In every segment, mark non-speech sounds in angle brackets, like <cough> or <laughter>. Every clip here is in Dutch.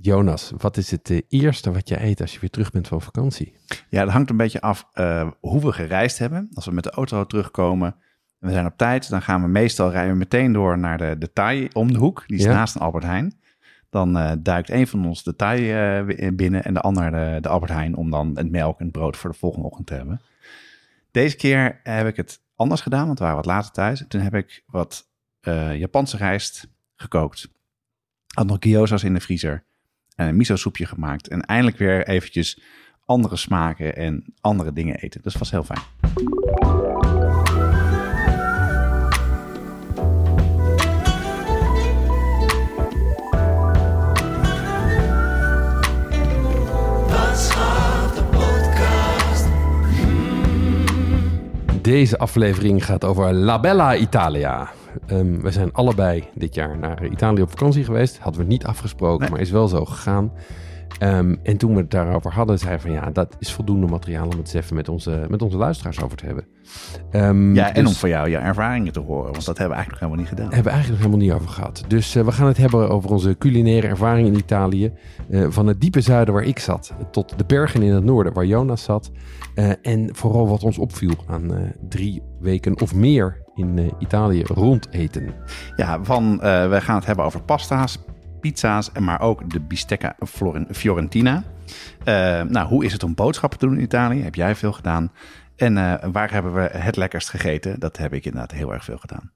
Jonas, wat is het eh, eerste wat je eet als je weer terug bent van vakantie? Ja, dat hangt een beetje af eh, hoe we gereisd hebben. Als we met de auto terugkomen en we zijn op tijd, dan gaan we meestal rijden we meteen door naar de, de Thai om de hoek. Die is Ja. naast een Albert Heijn. Dan eh, duikt een van ons de Thai binnen en de ander de, de Albert Heijn om dan het melk en het brood voor de volgende ochtend te hebben. Deze keer heb ik het anders gedaan, want we waren wat later thuis. Toen heb ik wat Japanse rijst gekookt. Had nog gyoza's in de vriezer en een miso soepje gemaakt. En eindelijk weer eventjes andere smaken en andere dingen eten. Dus was heel fijn. Deze aflevering gaat over La Bella Italia. Ehm, we zijn allebei dit jaar naar Italië op vakantie geweest. Hadden we niet afgesproken, Nee. maar is wel zo gegaan. Ehm, en toen we het daarover hadden, zei van ja, dat is voldoende materiaal om het eens even met onze, met onze luisteraars over te hebben. Ehm, Ja, en dus- om van jou je ervaringen te horen, want dat hebben we eigenlijk nog helemaal niet gedaan. hebben we eigenlijk nog helemaal niet over gehad. Dus eh, we gaan het hebben over onze culinaire ervaring in Italië. Eh, van het diepe zuiden waar ik zat, tot de bergen in het noorden waar Jonas zat. Eh, en vooral wat ons opviel aan drie weken of meer in Italië rondeten. Ja, van, we gaan het hebben over pasta's, pizza's, maar ook de bistecca Fiorentina. Eh, nou, hoe is het om boodschappen te doen in Italië? Heb jij veel gedaan? En eh, waar hebben we het lekkerst gegeten? Dat heb ik inderdaad heel erg veel gedaan.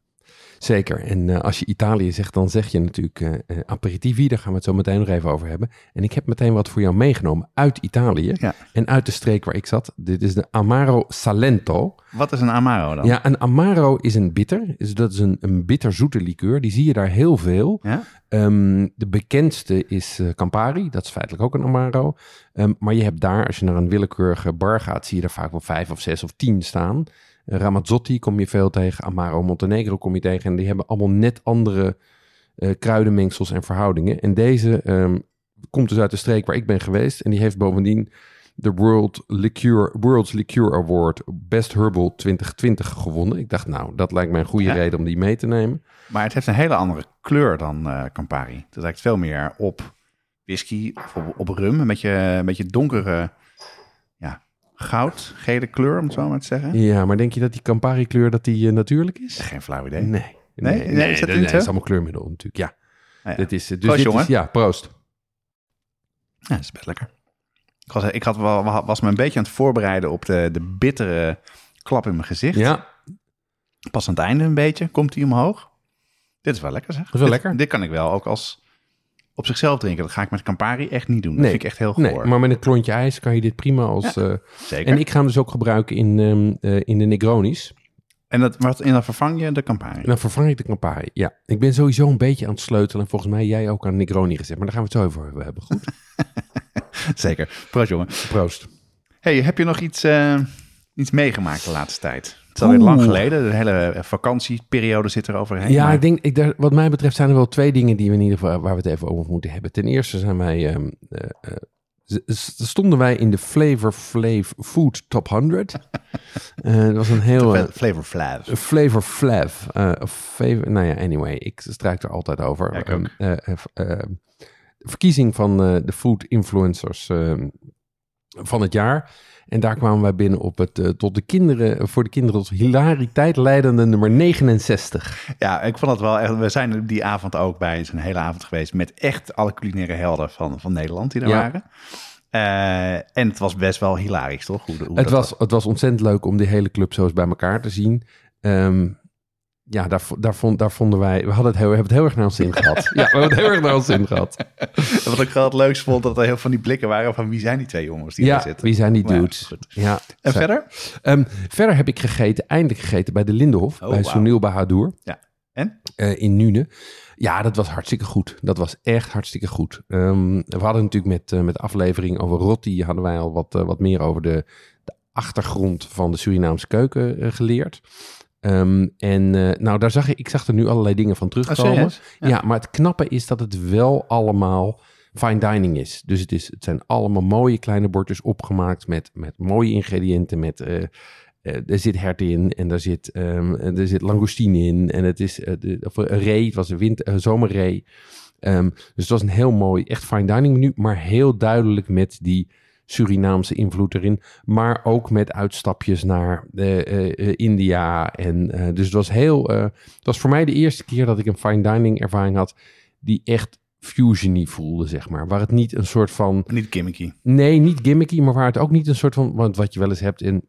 Zeker. En eh, als je Italië zegt, dan zeg je natuurlijk eh, aperitivi. Daar gaan we het zo meteen nog even over hebben. En ik heb meteen wat voor jou meegenomen uit Italië. Ja. En uit de streek waar ik zat. Dit is de Amaro Salento. Wat is een Amaro dan? Ja, een Amaro is een bitter. Dus dat is een, een bitterzoete liqueur. Die zie je daar heel veel. Ja? Ehm, de bekendste is Campari. Dat is feitelijk ook een Amaro. Ehm, maar je hebt daar, als je naar een willekeurige bar gaat, zie je er vaak wel vijf of zes of tien staan. Ramazzotti kom je veel tegen. Amaro Montenegro kom je tegen. En die hebben allemaal net andere eh, kruidenmengsels en verhoudingen. En deze ehm, komt dus uit de streek waar ik ben geweest. En die heeft bovendien de World Liqueur, World's Liqueur Award Best Herbal 2020 gewonnen. Ik dacht, nou, dat lijkt mij een goede Ja. reden om die mee te nemen. Maar het heeft een hele andere kleur dan eh, Campari. Het lijkt veel meer op whisky of op, op rum. Een beetje, een beetje donkere, goud, gele kleur, om het zo maar te zeggen. Ja, maar denk je dat die Campari kleur dat die eh, natuurlijk is? Geen flauw idee. Nee. Nee? Nee, is dat zo? is allemaal kleurmiddel natuurlijk, ja. Ja. Dit is, dus Proost, dit jongen. Is, ja, proost. Ja, dat is best lekker. Ik was, ik had was me een beetje aan het voorbereiden op de, de bittere klap in mijn gezicht. Ja, Pas aan het einde een beetje komt hij omhoog. Dit is wel lekker zeg. is wel dit, lekker. Dit kan ik wel ook als op zichzelf drinken. Dat ga ik met Campari echt niet doen. Dat Nee. vind ik echt heel nee, goor. maar met een klontje ijs kan je dit prima als... eh, Zeker. en ik ga hem dus ook gebruiken in, ehm, eh, in de Negronis. En dat, wat, en dan vervang je de Campari. En dan vervang ik de Campari. Ja, ik ben sowieso een beetje aan het sleutelen. En volgens mij jij ook aan Negroni gezet. Maar daar gaan we het zo over hebben. Goed, <laughs> Zeker. Proost jongen. proost. Hey, heb je nog iets, eh, iets meegemaakt de laatste tijd? Het is alweer Oeh. lang geleden. De hele vakantieperiode zit er overheen. Ja, maar- ik denk, ik, daar, wat mij betreft zijn er wel twee dingen die we in ieder geval, waar we het even over moeten hebben. Ten eerste zijn wij, ehm, eh, eh, stonden wij in de Flavor Flav Food Top 100. <laughs> Eh, dat was een heel... Flavor Flav. Flavor Flav. of favor, nou ja, anyway, ik struik er altijd over. Ja, ik ook. Ehm, eh, eh, eh, verkiezing van eh, de food influencers ehm, van het jaar. En daar kwamen wij binnen op het eh, tot de kinderen, voor de kinderen tot hilariteit leidende nummer 69. Ja, ik vond het wel echt. We zijn die avond ook bij zo'n hele avond geweest met echt alle culinaire helden van, van Nederland die er Ja. waren. Eh, en het was best wel hilarisch, toch? Hoe, hoe Het dat was, het was ontzettend leuk om die hele club zo eens bij elkaar te zien. Ehm, ja, daar, daar, vond, daar vonden wij... We, hadden het heel, hebben het heel erg naar ons zin gehad. Ja, we hebben het heel erg naar ons zin gehad. En <laughs> wat ik wel het leukst vond, dat er heel van die blikken waren van wie zijn die twee jongens die daar zitten. wie zijn die dudes? Ja, En zo. verder? Ehm, verder heb ik gegeten, eindelijk gegeten bij de Lindenhof, Oh, bij wauw. Sunil Bahadur. Ja. En? Eh, in Nune. Ja, dat was hartstikke goed. Dat was echt hartstikke goed. Ehm, we hadden natuurlijk met, eh, met de aflevering over Rotti... hadden wij al wat, eh, wat meer over de, de achtergrond van de Surinaamse keuken geleerd. Ehm, en eh, nou, daar zag ik, ik zag er nu allerlei dingen van terugkomen. serieus? ja. Ja. maar het knappe is dat het wel allemaal fine dining is. Dus het, is, het zijn allemaal mooie kleine bordjes opgemaakt met, met mooie ingrediënten. Met, eh, eh, er zit hert in en er zit, ehm, er zit langoustine in. En het is de, of een ree, het was een winter, zomerree. Ehm, dus het was een heel mooi, echt fine dining menu. Maar heel duidelijk met die Surinaamse invloed erin. Maar ook met uitstapjes naar eh, eh, eh, India. En, dus het was heel. het was voor mij de eerste keer dat ik een fine dining ervaring had. die echt fusiony voelde, zeg maar. Waar het niet een soort van. Niet gimmicky. Nee, niet gimmicky, maar waar het ook niet een soort van. Want wat je wel eens hebt in.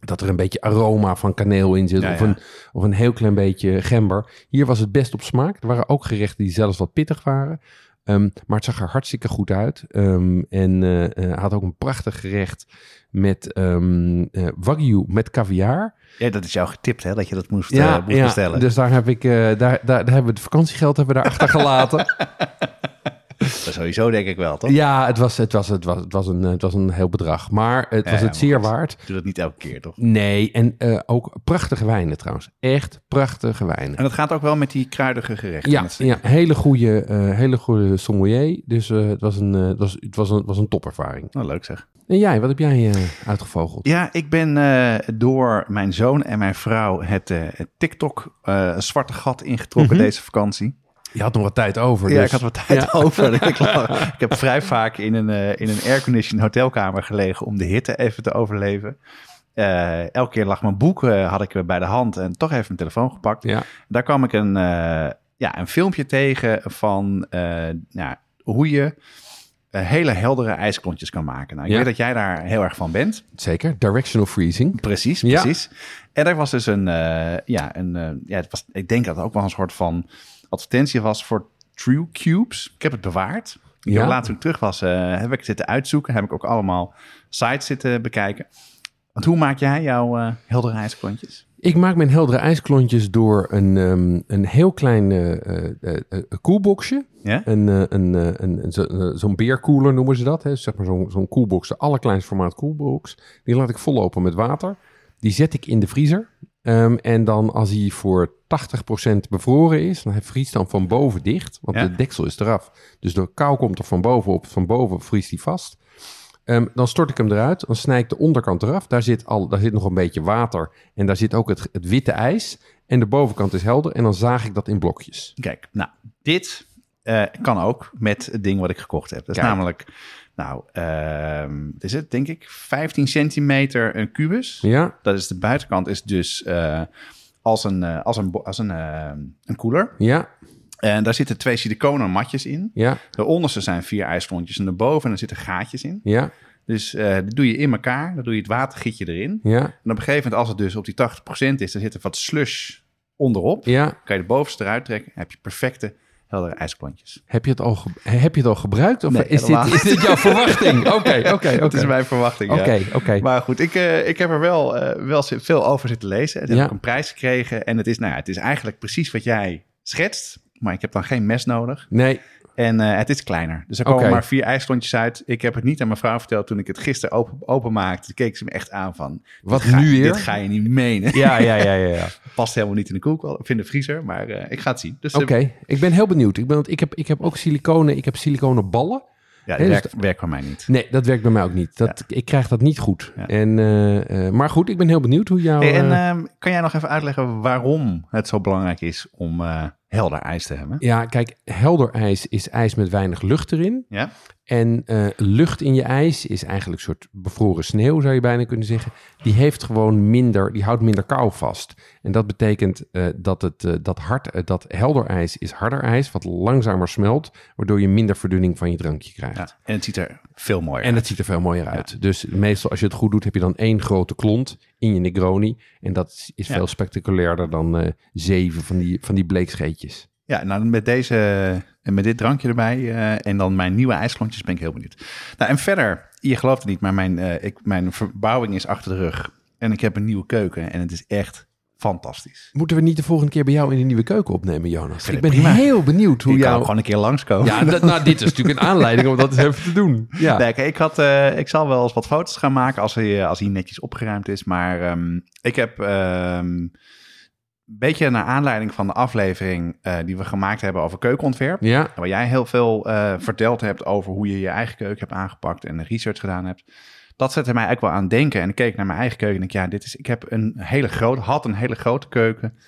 Dat er een beetje aroma van kaneel in zit. Ja, of, ja. Een, of een heel klein beetje gember. Hier was het best op smaak. Er waren ook gerechten die zelfs wat pittig waren. Ehm, maar het zag er hartstikke goed uit. Ehm, en eh, eh, had ook een prachtig gerecht met eh, wagyu met caviar. Ja, dat is jou getipt, hè? Dat je dat moest, eh, moest bestellen. dus daar heb ik, daar, daar, daar hebben we het vakantiegeld hebben we daar achter gelaten. <laughs> Dat sowieso denk ik wel, toch? ja, het was, het, was, het, was, het, was een, het was een heel bedrag. Maar het Ja, was ja, het zeer waard. Doe dat niet elke keer, toch? Nee, en eh, ook prachtige wijnen trouwens. Echt prachtige wijnen. En dat gaat ook wel met die kruidige gerechten. Ja, ja hele goede, eh, hele goede sommelier. Dus eh, het, was een, eh, het, was, het, was een, het was een topervaring. Nou, leuk zeg. En jij, wat heb jij eh, uitgevogeld? Ja, ik ben eh, door mijn zoon en mijn vrouw het, eh, het TikTok eh, zwarte gat ingetrokken Mhm. deze vakantie. Je had nog wat tijd over. Ja, dus- ik had wat tijd Ja. over. <laughs> ik, lag- ik heb vrij vaak in een, eh, in een airconditioned hotelkamer gelegen om de hitte even te overleven. Eh, elke keer lag mijn boek, eh, had ik bij de hand en toch even mijn telefoon gepakt. Ja. Daar kwam ik een, eh, ja, een filmpje tegen van eh, ja, hoe je hele heldere ijsklontjes kan maken. Nou, ik Ja. weet dat jij daar heel erg van bent. Zeker, directional freezing. Precies, Ja. precies. En er was dus een, eh, ja, een, eh, ja, het was, ik denk dat het ook wel een soort van advertentie was voor True Cubes. Ik heb het bewaard. Ja. later toen ik terug was, eh, heb ik zitten uitzoeken. Heb ik ook allemaal sites zitten bekijken. Want hoe maak jij jouw eh, heldere ijsklontjes? Ik maak mijn heldere ijsklontjes door een, ehm, een heel klein eh, koelboxje. Ja? Een, een, een, een, zo- zo'n beerkoeler noemen ze dat. Hè? Zeg maar zo'n zo'n koelbox, de allerkleinste formaat koelbox. Die laat ik vollopen met water. Die zet ik in de vriezer. Ehm, en dan als hij voor 80% bevroren is, dan vriest dan van boven dicht. Want Ja. de deksel is eraf. Dus de kou komt er van boven op. Van boven vriest hij vast. Ehm, dan stort ik hem eruit. Dan snij ik de onderkant eraf. Daar zit, al, daar zit nog een beetje water. En daar zit ook het, het witte ijs. En de bovenkant is helder. En dan zaag ik dat in blokjes. Kijk, nou, dit eh, kan ook met het ding wat ik gekocht heb. Dat is Kijk. namelijk, nou, ehm, wat is het, denk ik, 15 centimeter een kubus. Ja, Dat is de buitenkant is dus eh, als een, eh, als een, als een, eh, een koeler. ja, En daar zitten twee siliconen matjes in. ja, De onderste zijn vier ijsklontjes en de boven en zitten gaatjes in. ja, Dus eh dat doe je in elkaar. Dan doe je het watergietje erin. ja, En op een gegeven moment, als het dus op die 80% is, dan zit er wat slush onderop. ja. Kan je de bovenste eruit trekken. heb je perfecte, heldere ijsklontjes. Heb je het al, heb je het al gebruikt? Of Nee, is, dit, is dit jouw verwachting? <laughs> Oké, oké, Dat is oké. mijn verwachting. ja. Oké, oké. Maar goed, ik, eh, ik heb er wel, eh, wel veel over zitten lezen. Het heb ook een prijs gekregen. En het is, nou ja, het is eigenlijk precies wat jij schetst. Maar ik heb dan geen mes nodig. Nee, En eh, het is kleiner. Dus er komen maar vier ijsklontjes uit. Ik heb het niet aan mijn vrouw verteld toen ik het gisteren open, openmaakte. Toen keek ze me echt aan van... Wat ga- nu weer? Dit ga je niet menen. ja, ja, ja, ja. ja. <laughs> Past helemaal niet in de koelkast of in de vriezer. Maar eh, ik ga het zien. Dus eh, Oké, ik ben heel benieuwd. Ik, ben, want ik, heb, ik heb ook siliconen, ik heb siliconen ballen. ja, dus dat werkt, werkt voor mij niet. Nee, dat werkt bij mij ook niet. Dat, Ik krijg dat niet goed. Ja. En, maar goed, ik ben heel benieuwd hoe jouw... Hey, en eh, ehm, kan jij nog even uitleggen waarom het zo belangrijk is om helder ijs te hebben? ja, kijk, helder ijs is ijs met weinig lucht erin. Ja? En eh, lucht in je ijs is eigenlijk een soort bevroren sneeuw, zou je bijna kunnen zeggen. Die heeft gewoon minder, die houdt minder kou vast. En dat betekent eh, dat, het, eh, dat, hard, dat helder ijs is harder ijs, wat langzamer smelt, waardoor je minder verdunning van je drankje krijgt. ja. En het ziet er veel mooier En uit. het ziet er veel mooier uit. Dus meestal als je het goed doet, heb je dan één grote klont in je Negroni. En dat is Ja. veel spectaculairder dan eh, zeven van die, van die bleekscheetjes. Ja, nou met deze en met dit drankje erbij eh, en dan mijn nieuwe ijsklontjes ben ik heel benieuwd. Nou en verder, je gelooft het niet, maar mijn, eh, ik, mijn verbouwing is achter de rug en ik heb een nieuwe keuken en het is echt fantastisch. Moeten we niet de volgende keer bij jou in de nieuwe keuken opnemen, Jonas? Ik ik ben prima. heel benieuwd hoe kan jou... gewoon een keer langskomen. Ja, dat, nou, dit is natuurlijk een aanleiding om dat eens even te doen. Ja, Nee, kijk, ik, had, eh, ik zal wel eens wat foto's gaan maken als hij, eh, als hij netjes opgeruimd is. Maar ehm, ik heb ehm, een beetje naar aanleiding van de aflevering eh, die we gemaakt hebben over keukenontwerp. ja, Waar jij heel veel verteld hebt over hoe je je eigen keuken hebt aangepakt en research gedaan hebt. Dat zette mij eigenlijk wel aan het denken. En ik keek naar mijn eigen keuken en ik, ja, dit is, ik heb een hele grote, had een hele grote keuken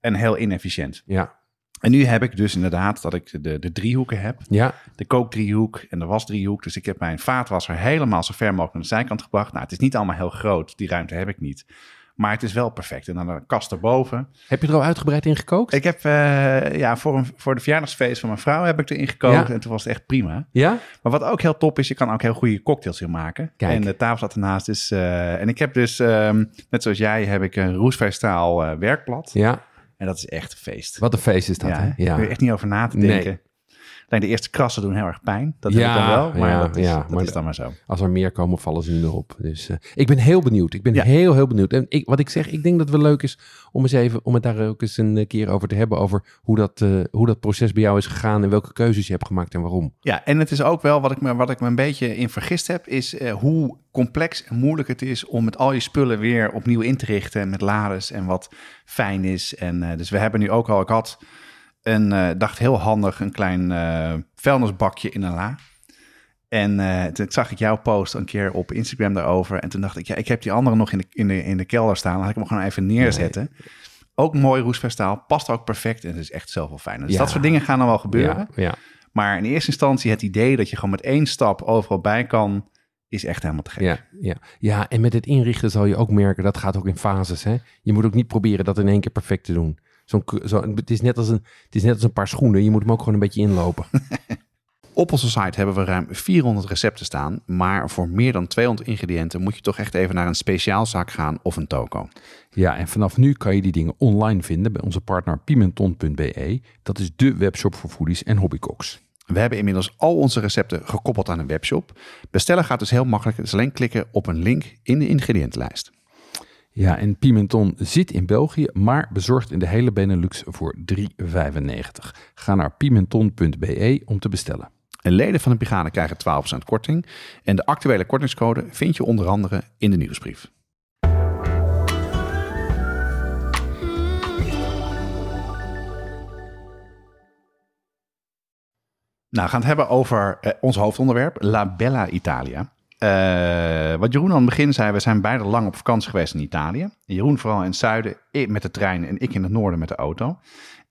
en heel inefficiënt. ja, En nu heb ik dus inderdaad dat ik de, de driehoeken heb ja. de kookdriehoek en de wasdriehoek. Dus ik heb mijn vaatwasser helemaal zo ver mogelijk naar de zijkant gebracht. Nou, het is niet allemaal heel groot, die ruimte heb ik niet. Maar het is wel perfect. En dan een kast erboven. Heb je er al uitgebreid in gekookt? Ik heb eh, ja, voor, een, voor de verjaardagsfeest van mijn vrouw heb ik erin gekookt. Ja. En toen was het echt prima. Ja? Maar wat ook heel top is, je kan ook heel goede cocktails in maken. Kijk. En de tafel staat ernaast. Dus, eh, en ik heb dus, ehm, net zoals jij, heb ik een roestvrijstaal eh werkblad. Ja. En dat is echt een feest. Wat een feest is dat, ja, hè? Daar kun je echt niet over na te Nee. Alleen de eerste krassen doen heel erg pijn. Dat Ja, heb ik dan wel, maar ja, dat, is, ja, dat maar is dan maar zo. Als er meer komen, vallen ze nu erop. Dus eh, ik ben heel benieuwd. Ik ben heel, heel benieuwd. En ik, wat ik zeg, ik denk dat het wel leuk is om, eens even, om het daar ook eens een eh, keer over te hebben. Over hoe dat, eh, hoe dat proces bij jou is gegaan en welke keuzes je hebt gemaakt en waarom. Ja, en het is ook wel wat ik me, wat ik me een beetje in vergist heb, is hoe complex en moeilijk het is om met al je spullen weer opnieuw in te richten met lades en wat fijn is. En dus we hebben nu ook al, ik had een, eh, dacht heel handig, een klein eh vuilnisbakje in een la. En eh, toen zag ik jouw post een keer op Instagram daarover. En toen dacht ik, ja, ik heb die andere nog in de, in de, in de kelder staan. Dan had ik hem gewoon even neerzetten. Ook mooi roestvestaal, past ook perfect en het is echt zoveel fijn. Dus Ja. dat soort dingen gaan dan wel gebeuren. Ja, ja. Maar in eerste instantie het idee dat je gewoon met één stap overal bij kan, is echt helemaal te gek. Ja, ja. ja, en met het inrichten zal je ook merken, dat gaat ook in fases. Hè? Je moet ook niet proberen dat in één keer perfect te doen. Zo'n, zo, het, is net als een, het is net als een paar schoenen, je moet hem ook gewoon een beetje inlopen. Op onze site hebben we ruim 400 recepten staan, maar voor meer dan 200 ingrediënten moet je toch echt even naar een speciaalzaak gaan of een toko. Ja, en vanaf nu kan je die dingen online vinden bij onze partner pimenton.be. Dat is de webshop voor foodies en hobbycooks. We hebben inmiddels al onze recepten gekoppeld aan een webshop. Bestellen gaat dus heel makkelijk. Het is alleen klikken op een link in de ingrediëntenlijst. Ja, en Pimenton zit in België, maar bezorgt in de hele Benelux voor 3,95. Ga naar pimenton.be om te bestellen. En leden van de brigade krijgen 12% korting. En de actuele kortingscode vind je onder andere in de nieuwsbrief. Nou, we gaan het hebben over eh, ons hoofdonderwerp, La Bella Italia. Eh, wat Jeroen aan het begin zei, we zijn beide lang op vakantie geweest in Italië. Jeroen vooral in het zuiden met de trein en ik in het noorden met de auto.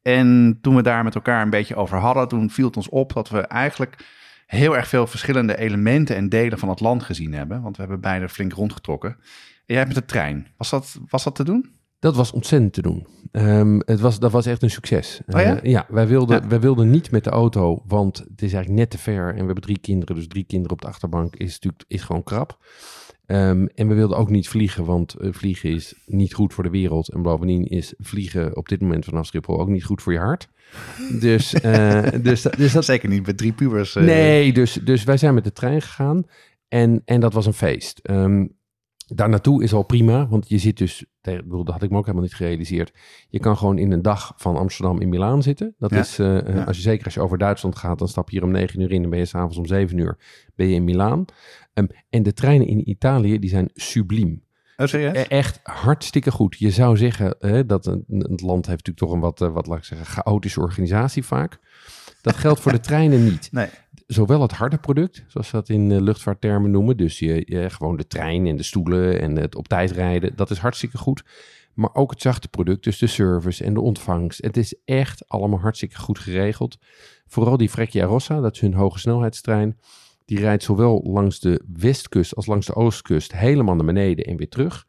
En toen we daar met elkaar een beetje over hadden, toen viel het ons op dat we eigenlijk heel erg veel verschillende elementen en delen van het land gezien hebben. Want we hebben beide flink rondgetrokken. En jij met de trein. Was dat, was dat te doen? Dat was ontzettend te doen. Ehm, het was, dat was echt een succes. Oh ja? Eh, ja, wij wilden, Ja. wij wilden niet met de auto, want het is eigenlijk net te ver. En we hebben drie kinderen, dus drie kinderen op de achterbank is natuurlijk is gewoon krap. Ehm, en we wilden ook niet vliegen, want eh, vliegen is niet goed voor de wereld. En bovendien is vliegen op dit moment vanaf Schiphol ook niet goed voor je hart. Dus, eh, <laughs> dus, dat- dus dat, Zeker niet met drie pubers. Nee, dus, dus wij zijn met de trein gegaan en, en dat was een feest. Ehm daar naartoe is al prima, want je zit dus, dat had ik me ook helemaal niet gerealiseerd. Je kan gewoon in een dag van Amsterdam in Milaan zitten. Dat Ja. is, eh, eh, Ja. als je zeker als je over Duitsland gaat, dan stap je hier om negen uur in en ben je s'avonds om zeven uur ben je in Milaan. Ehm, en de treinen in Italië, die zijn subliem. Oh? E- Echt hartstikke goed. Je zou zeggen hè, dat een, een land heeft natuurlijk toch een wat, eh, wat laat ik zeggen, chaotische organisatie vaak. Dat geldt voor de <laughs> treinen niet. Nee. Zowel het harde product, zoals we dat in eh, luchtvaarttermen noemen. Dus je, je, gewoon de trein en de stoelen en het op tijd rijden. Dat is hartstikke goed. Maar ook het zachte product, dus de service en de ontvangst. Het is echt allemaal hartstikke goed geregeld. Vooral die Freccia Rossa, dat is hun hoge snelheidstrein. Die rijdt zowel langs de westkust als langs de oostkust helemaal naar beneden en weer terug.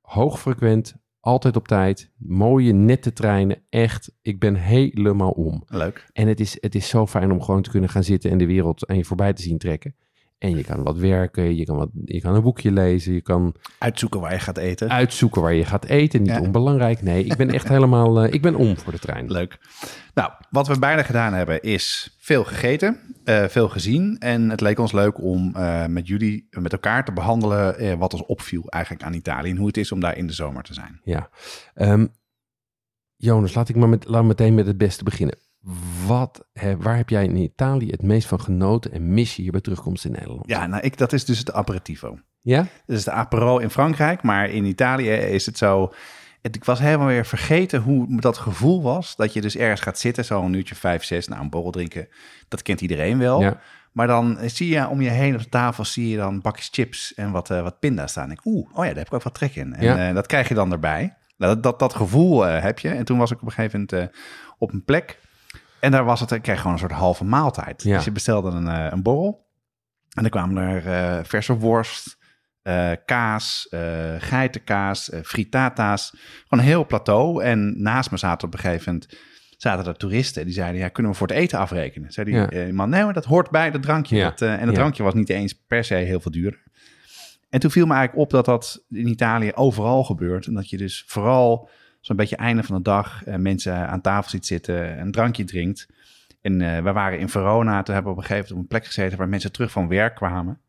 Hoogfrequent, altijd op tijd, mooie nette treinen. Echt, ik ben helemaal om. Leuk. En het is, het is zo fijn om gewoon te kunnen gaan zitten en de wereld aan je voorbij te zien trekken. En je kan wat werken, je kan, wat, je kan een boekje lezen, je kan Uitzoeken waar je gaat eten. uitzoeken waar je gaat eten. Niet Ja. onbelangrijk. Nee, ik ben echt <laughs> helemaal, eh, ik ben om voor de trein. Leuk. Nou, wat we bijna gedaan hebben is veel gegeten, eh, veel gezien. En het leek ons leuk om eh, met jullie, met elkaar te behandelen eh, wat ons opviel eigenlijk aan Italië. En hoe het is om daar in de zomer te zijn. Ja. Ehm, Jonas, laat ik maar met, laat meteen met het beste beginnen. Wat, waar heb jij in Italië het meest van genoten en mis je hier bij terugkomst in Nederland? Ja, nou, ik, dat is dus het aperitivo. Ja? Dat is de Aperol in Frankrijk, maar in Italië is het zo... het- Ik was helemaal weer vergeten hoe dat gevoel was. Dat je dus ergens gaat zitten, zo'n uurtje vijf, zes, nou een borrel drinken. Dat kent iedereen wel. Ja. Maar dan zie je om je heen op de tafel zie je dan bakjes chips en wat, eh, wat pinda's staan. Ik, Oeh, oh ja, daar heb ik ook wat trek in. En Ja. eh, dat krijg je dan erbij. Nou, dat, dat, dat gevoel eh, heb je. En toen was ik op een gegeven moment op een plek. En daar was het, ik kreeg gewoon een soort halve maaltijd. Ja. Dus je bestelde een, eh, een borrel. En dan kwamen er eh, verse worst, eh, kaas, geitenkaas, fritata's. Gewoon een heel plateau. En naast me zaten op een gegeven moment zaten er toeristen. Die zeiden, ja, kunnen we voor het eten afrekenen? Zei die Ja. man, nee, maar dat hoort bij dat drankje. Ja. Dat, en het Ja. drankje was niet eens per se heel veel duurder. En toen viel me eigenlijk op dat dat in Italië overal gebeurt. En dat je dus vooral zo'n beetje einde van de dag eh, mensen aan tafel ziet zitten, een drankje drinkt. En eh, we waren in Verona, toen hebben we op een gegeven moment op een plek gezeten waar mensen terug van werk kwamen.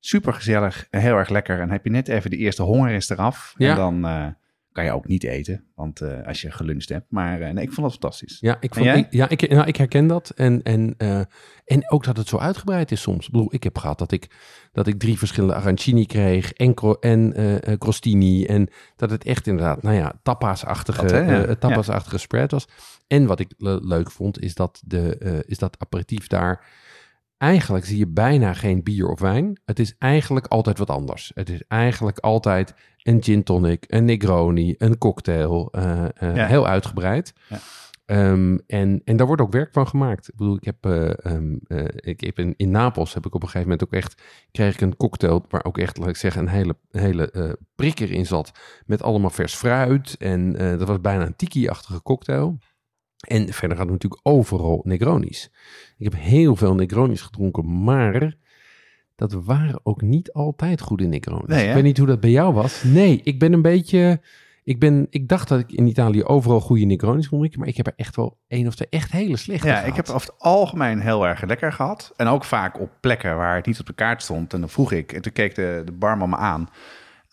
Super gezellig, heel erg lekker. En heb je net even de eerste honger is eraf. Ja. En dan eh, kan je ook niet eten, want eh, als je geluncht hebt. Maar eh, nee, ik vond dat fantastisch. Ja, ik, vond, ik, ja ik, nou, ik herken dat. En, en, eh, en ook dat het zo uitgebreid is soms. Ik bedoel, ik heb gehad dat ik, dat ik drie verschillende arancini kreeg en, cro- en crostini. En dat het echt inderdaad, nou ja, tapa's-achtige, hè, ja. tapa's-achtige spread was. En wat ik le- leuk vond, is dat, de, is dat aperitief daar... Eigenlijk zie je bijna geen bier of wijn. Het is eigenlijk altijd wat anders. Het is eigenlijk altijd een gin tonic, een Negroni, een cocktail. eh, eh, Ja. Heel uitgebreid. Ja. Ehm, en, en daar wordt ook werk van gemaakt. Ik bedoel, ik heb, eh, ehm, eh, ik heb in, in Napels heb ik op een gegeven moment ook echt, kreeg ik een cocktail waar ook echt, laat ik zeggen, een hele, hele prikker in zat. Met allemaal vers fruit. En dat was bijna een tiki-achtige cocktail. En verder hadden we natuurlijk overal Negronis. Ik heb heel veel Negronis gedronken, maar dat waren ook niet altijd goede Negronis. Nee, ik weet niet hoe dat bij jou was. Nee, ik ben een beetje... Ik, ben, ik dacht dat ik in Italië overal goede Negronis kon drinken, maar ik heb er echt wel één of twee echt hele slechte Ja, gehad. ik heb over het algemeen heel erg lekker gehad. En ook vaak op plekken waar het niet op de kaart stond. En dan vroeg ik, en toen keek de, de barman me aan.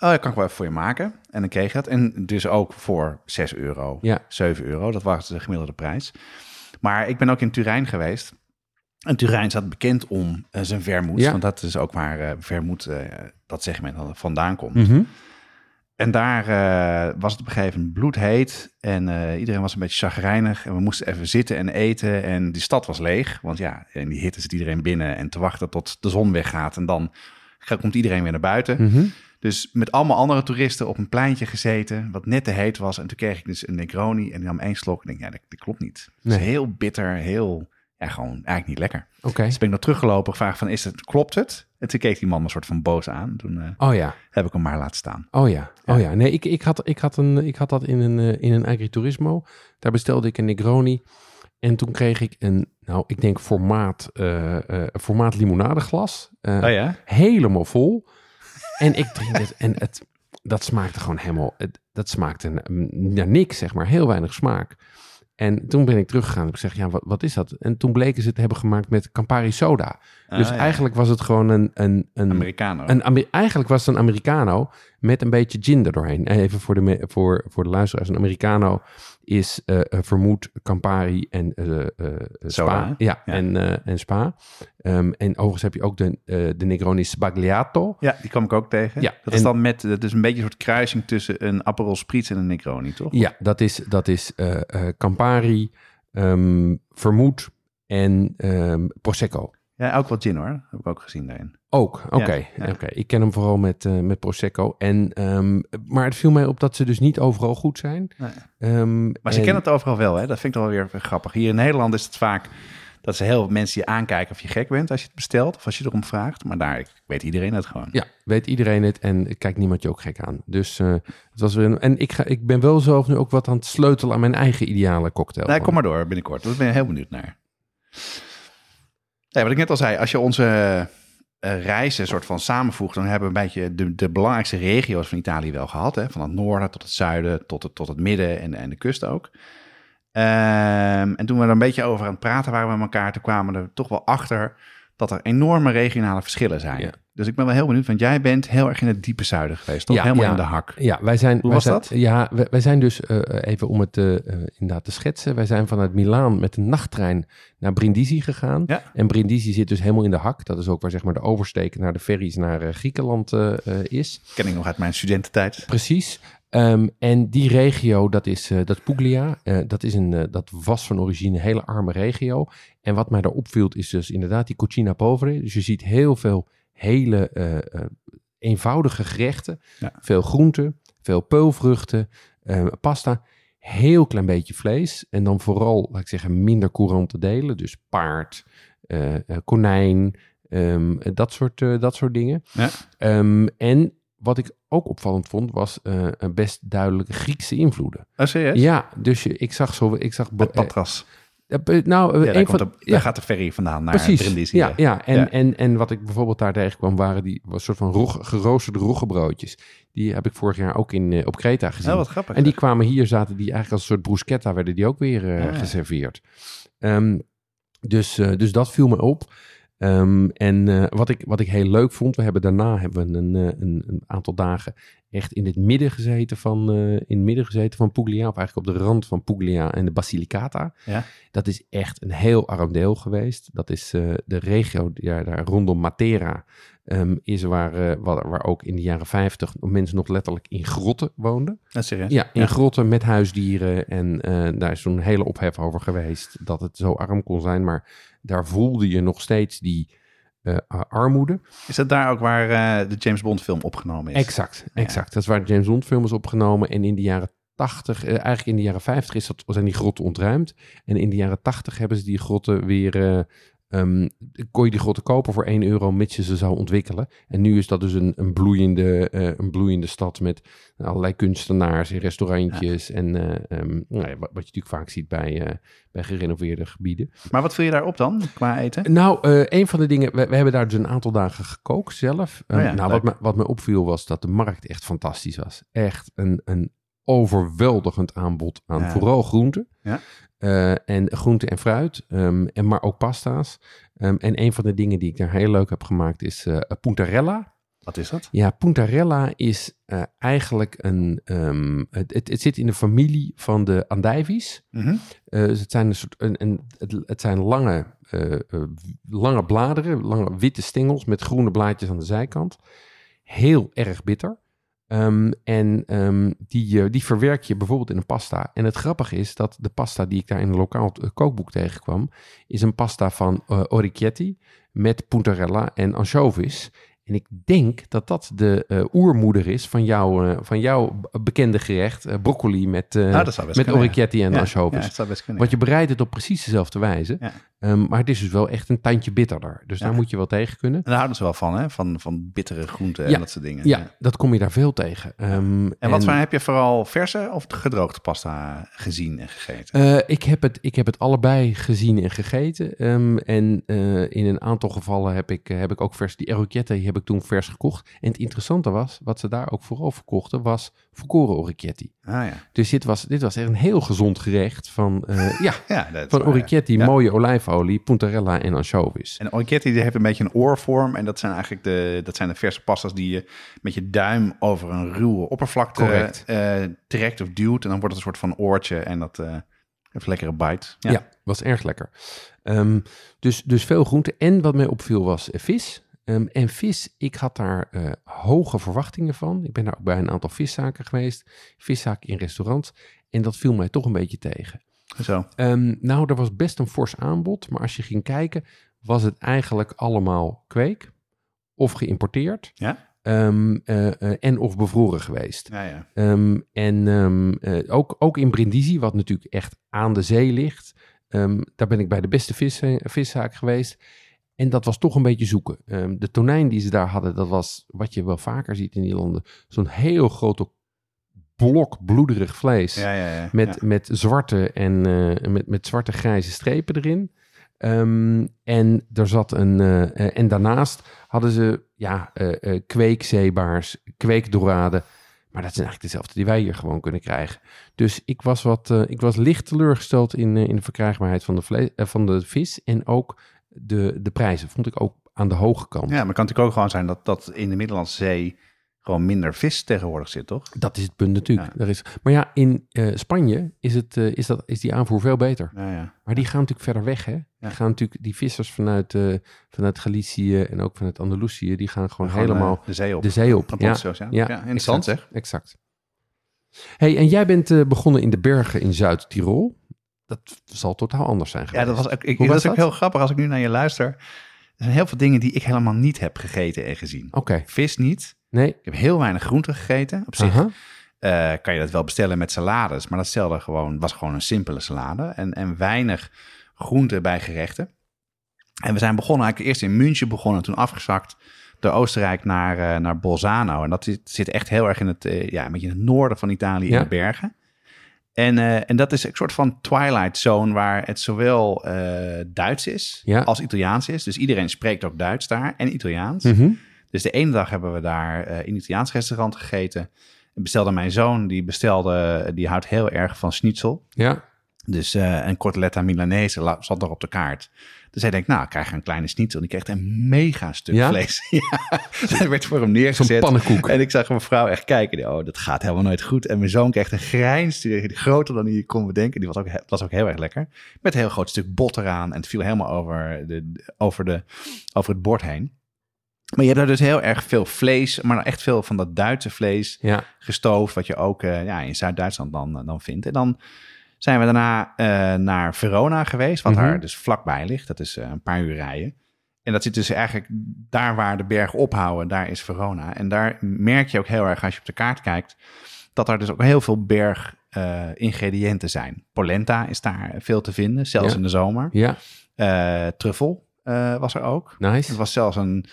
Oh, dat kan ik wel even voor je maken. En dan kreeg je dat. En dus ook voor 6 euro, Ja. 7 euro. Dat was de gemiddelde prijs. Maar ik ben ook in Turijn geweest. En Turijn staat bekend om eh, zijn vermoed. Ja. Want dat is ook waar eh vermoed, eh, dat segment vandaan komt. Mhm. En daar was het op een gegeven moment bloedheet. En iedereen was een beetje chagrijnig. En we moesten even zitten en eten. En die stad was leeg. Want ja, in die hitte zit iedereen binnen. En te wachten tot de zon weggaat. En dan komt iedereen weer naar buiten. Mhm. Dus met allemaal andere toeristen op een pleintje gezeten. Wat net te heet was. En toen kreeg ik dus een Negroni. En ik nam één slok. En ik denk, ja, dat, dat klopt niet. Het is Nee. heel bitter. Heel, ja, gewoon eigenlijk niet lekker. Oké. Dus ben ik nog teruggelopen. Gevraagd van, is het, klopt het? En toen keek die man me een soort van boos aan. Toen eh, Oh ja. heb ik hem maar laten staan. Oh ja, Ja. oh ja. Nee, ik, ik, had, ik, had een, ik had dat in een, eh, in een agriturismo. Daar bestelde ik een Negroni. En toen kreeg ik een, nou, ik denk formaat, eh, formaat limonadeglas. Oh ja? Helemaal vol. En ik drink het en het, dat smaakte gewoon helemaal, het, dat smaakte mm, naar niks, zeg maar. Heel weinig smaak. En toen ben ik teruggegaan en heb ik gezegd, ja, wat, wat is dat? En toen bleken ze het hebben gemaakt met Campari soda. Dus Ah, ja. eigenlijk was het gewoon een, een, een, Americano. een Amer- eigenlijk was het een Americano met een beetje gin er doorheen. Even voor de, voor, voor de luisteraars. Een Americano is eh, eh, vermoed Campari en eh, Spa. Ja, Ja. En, en Spa. Ehm, en overigens heb je ook de, de Negroni Sbagliato. Ja, die kwam ik ook tegen. Ja, dat is dan met, dat is een beetje een soort kruising tussen een Aperol Spritz en een Negroni, toch? Ja, dat is, dat is Campari, ehm, vermoed en ehm, Prosecco. Ja, ook wat gin hoor. Heb ik ook gezien daarin. Ook, oké. ja. oké. Ik ken hem vooral met, eh, met Prosecco. En, ehm, maar het viel mij op dat ze dus niet overal goed zijn. Nee. Ehm, Maar ze en- kennen het overal wel, hè? Dat vind ik wel weer grappig. Hier in Nederland is het vaak dat ze heel veel mensen je aankijken of je gek bent als je het bestelt of als je erom vraagt. Maar daar weet iedereen het gewoon. Ja, weet iedereen het en kijkt niemand je ook gek aan. Dus eh, het was weer een, en ik, ga, ik ben wel zelf nu ook wat aan het sleutelen aan mijn eigen ideale cocktail. Nee, kom maar door binnenkort. Daar ben ik heel benieuwd naar. Ja, wat ik net al zei, als je onze reizen soort van samenvoegt, dan hebben we een beetje de, de belangrijkste regio's van Italië wel gehad. Hè? Van het noorden tot het zuiden, tot het, tot het midden en, en de kust ook. Ehm, en toen we er een beetje over aan het praten waren met elkaar, toen kwamen we er toch wel achter dat er enorme regionale verschillen zijn. Ja. Dus ik ben wel heel benieuwd, want jij bent heel erg in het diepe zuiden geweest, toch? Ja, Helemaal ja. in de hak. Ja, wij zijn. Hoe wij was zijn- dat? Ja, wij, wij zijn dus eh, even om het eh, eh, inderdaad te schetsen. Wij zijn vanuit Milaan met een nachttrein naar Brindisi gegaan. Ja. En Brindisi zit dus helemaal in de hak. Dat is ook waar zeg maar de oversteek naar de ferries naar Griekenland is. Ken ik nog uit mijn studententijd. Precies. Ehm, en die regio, dat is, dat Puglia. Dat, is een, dat was van origine een hele arme regio. En wat mij daar opviel is dus inderdaad die cucina povere. Dus je ziet heel veel hele eh, eh, eenvoudige gerechten. Ja. Veel groenten, veel peulvruchten, eh, pasta. Heel klein beetje vlees. En dan vooral, laat ik zeggen, minder courante delen. Dus paard, konijn, ehm, dat, soort, dat soort dingen. Ja. Ehm, en wat ik ook opvallend vond, was een best duidelijke Griekse invloeden. Oh, serieus? Ja, dus je, ik zag zo, ik zag... Het Patras. eh, nou, eh, Ja, daar, van, daar gaat de ferry vandaan naar precies. Brindisi. Ja, ja. En, Ja. En, en wat ik bijvoorbeeld daar tegenkwam, waren die was soort van rog, geroosterde roggebroodjes. Die heb ik vorig jaar ook in, eh, op Kreta gezien. Oh, wat grappig. En die kwamen hier, zaten die eigenlijk als een soort bruschetta, werden die ook weer eh, Ah, ja. geserveerd. Ehm, dus, dus dat viel me op. Ehm, en eh, wat, ik, wat ik heel leuk vond, we hebben daarna hebben we een, eh, een, een aantal dagen echt in het midden gezeten van, eh, in het midden gezeten van Puglia, of eigenlijk op de rand van Puglia en de Basilicata. Ja. Dat is echt een heel arm deel geweest. Dat is de regio daar rondom Matera ehm, is waar, eh, waar, waar ook in de jaren 50 mensen nog letterlijk in grotten woonden. Serieus. Ja, in grotten met huisdieren. En eh, daar is toen een hele ophef over geweest dat het zo arm kon zijn. Maar daar voelde je nog steeds die eh, armoede. Is dat daar ook waar de James Bond film opgenomen is? Exact, exact. Dat is waar de James Bond film is opgenomen. En in de jaren 80, eh, eigenlijk in de jaren 50 is dat, zijn die grotten ontruimd. En in de jaren 80 hebben ze die grotten weer... ehm, kon je die grotten kopen voor 1 euro, mits je ze zou ontwikkelen. En nu is dat dus een, een, bloeiende, eh, een bloeiende stad met allerlei kunstenaars en restaurantjes. En eh, ehm, nou ja, wat, je natuurlijk vaak ziet bij, eh, bij gerenoveerde gebieden. Maar wat viel je daar op dan, qua eten? Nou, een van de dingen, we, we hebben daar dus een aantal dagen gekookt zelf. Eh, Oh ja, nou, leuk. wat me, wat me opviel was dat de markt echt fantastisch was. Echt een, een overweldigend aanbod aan Ja. vooral groenten. Ja. Eh, en groenten en fruit, ehm, en maar ook pasta's. Ehm, en een van de dingen die ik daar heel leuk heb gemaakt is eh puntarella. Wat is dat? Ja, puntarella is eh, eigenlijk een. ehm, het, het, het zit in de familie van de andijvies. Mhm. Dus het zijn een soort. Een, een, het, het zijn lange, lange bladeren, lange witte stengels met groene blaadjes aan de zijkant. Heel erg bitter. Ehm, en ehm, die, eh, die verwerk je bijvoorbeeld in een pasta. En het grappige is dat de pasta die ik daar in een lokaal eh, kookboek tegenkwam, is een pasta van orecchietti met puntarella en anchovies. En ik denk dat dat de eh, oermoeder is van, jou, eh, van jouw bekende gerecht, eh, broccoli met, best met kunnen, ja. orecchietti en Ja, anchovies. Ja. Want je bereidt het op precies dezelfde wijze. Ehm, maar het is dus wel echt een tandje bitterder. Dus daar moet je wel tegen kunnen. En daar houden ze wel van, hè? Van, van bittere groenten en dat soort dingen. Ja, dat kom je daar veel tegen. Ehm, En wat voor heb je vooral verse of gedroogde pasta gezien en gegeten? Ik, heb het, ik heb het allebei gezien en gegeten. Ehm, en in een aantal gevallen heb ik, heb ik ook vers... Die orecchiette die heb ik toen vers gekocht. En het interessante was, wat ze daar ook vooral verkochten, was volkoren orecchietti. ah ja. Dus dit was, dit was echt een heel gezond gerecht van, eh, <laughs> ja, Ja, van orecchietti, Ja. mooie olijfolie, puntarella en anchovies. En orecchietti die heeft een beetje een oorvorm. En dat zijn eigenlijk de, dat zijn de verse pastas die je met je duim over een ruwe oppervlakte eh, trekt of duwt. En dan wordt het een soort van oortje en dat eh heeft lekkere bite. Ja. Ja, was erg lekker. Ehm, dus, dus veel groente. En wat mij opviel was vis. Ehm, en vis, ik had daar eh, hoge verwachtingen van. Ik ben daar ook bij een aantal viszaken geweest. Viszaken in restaurants. En dat viel mij toch een beetje tegen. Zo. Ehm, nou, er was best een fors aanbod. Maar als je ging kijken, was het eigenlijk allemaal kweek. Of geïmporteerd. Ja? Ehm, eh, eh, en of bevroren geweest. Ja, ja. En ook, ook in Brindisi, wat natuurlijk echt aan de zee ligt, daar ben ik bij de beste vis, viszaak geweest. En dat was toch een beetje zoeken. Ehm, de tonijn die ze daar hadden, dat was wat je wel vaker ziet in die landen. Zo'n heel grote blok bloederig vlees. Ja, ja, ja. Met, met zwarte en eh, met, met zwarte grijze strepen erin. Ehm, en er zat een. eh, eh, en daarnaast hadden ze ja, kweekzeebaars, kweekdoraden. Maar dat zijn eigenlijk dezelfde die wij hier gewoon kunnen krijgen. Dus ik was, wat, ik was licht teleurgesteld in, in de verkrijgbaarheid van de, van de vis. En ook de, de prijzen vond ik ook aan de hoge kant. Ja, maar het kan natuurlijk ook gewoon zijn dat, dat in de Middellandse Zee gewoon minder vis tegenwoordig zit, toch? Dat is het punt natuurlijk. Er is, maar ja, in eh, Spanje is, het, eh, is, dat, is die aanvoer veel beter. Ja, ja. Maar die gaan natuurlijk verder weg, hè? Die gaan natuurlijk, die vissers vanuit, eh vanuit Galicië en ook vanuit Andalusië, die gaan gewoon, helemaal de zee op. de zee op. Ja. Ja, interessant exact, zeg. Exact. Hey, en jij bent begonnen in de bergen in Zuid-Tirol. Dat zal totaal anders zijn Ja, dat was ook, ik, dat was ook heel grappig als ik nu naar je luister. Er zijn heel veel dingen die ik helemaal niet heb gegeten en gezien. Oké, Vis niet. nee. Ik heb heel weinig groente gegeten. Op zich eh, kan je dat wel bestellen met salades. Maar dat stelde gewoon, was gewoon een simpele salade. En, en weinig groente bij gerechten. En we zijn begonnen eigenlijk eerst in München begonnen. Toen afgezakt door Oostenrijk naar, eh, naar Bolzano. En dat zit, zit echt heel erg in het, eh, ja, een beetje in het noorden van Italië in Ja. de bergen. En, eh, en dat is een soort van twilight zone waar het zowel eh, Duits is Ja. als Italiaans is. Dus iedereen spreekt ook Duits daar en Italiaans. Mhm. Dus de ene dag hebben we daar eh, in een Italiaans restaurant gegeten. En bestelde mijn zoon, die bestelde, die houdt heel erg van schnitzel. Ja, Dus een cortelletta Milanese la- zat nog op de kaart. Dus hij denkt, nou, ik krijg een kleine schnitzel. Die kreeg een mega stuk Ja? vlees. <laughs> ja, dat werd voor hem zo'n neergezet. pannenkoek. En ik zag mijn vrouw echt kijken. Oh, dat gaat helemaal nooit goed. En mijn zoon kreeg een grijns, groter dan hij kon bedenken. Die was ook, was ook heel erg lekker. Met een heel groot stuk bot eraan. En het viel helemaal over, de, over, de, over het bord heen. Maar je hebt daar dus heel erg veel vlees, maar echt veel van dat Duitse vlees Ja, gestoofd, wat je ook eh, ja, in Zuid-Duitsland dan, eh, dan vindt. En dan zijn we daarna eh, naar Verona geweest, wat Mhm. daar dus vlakbij ligt. Dat is eh, een paar uur rijden. En dat zit dus eigenlijk daar waar de bergen ophouden, daar is Verona. En daar merk je ook heel erg als je op de kaart kijkt, dat er dus ook heel veel bergingrediënten zijn. Polenta is daar veel te vinden, zelfs Ja. in de zomer. ja, Eh, truffel eh, was er ook. nice. Er was zelfs een,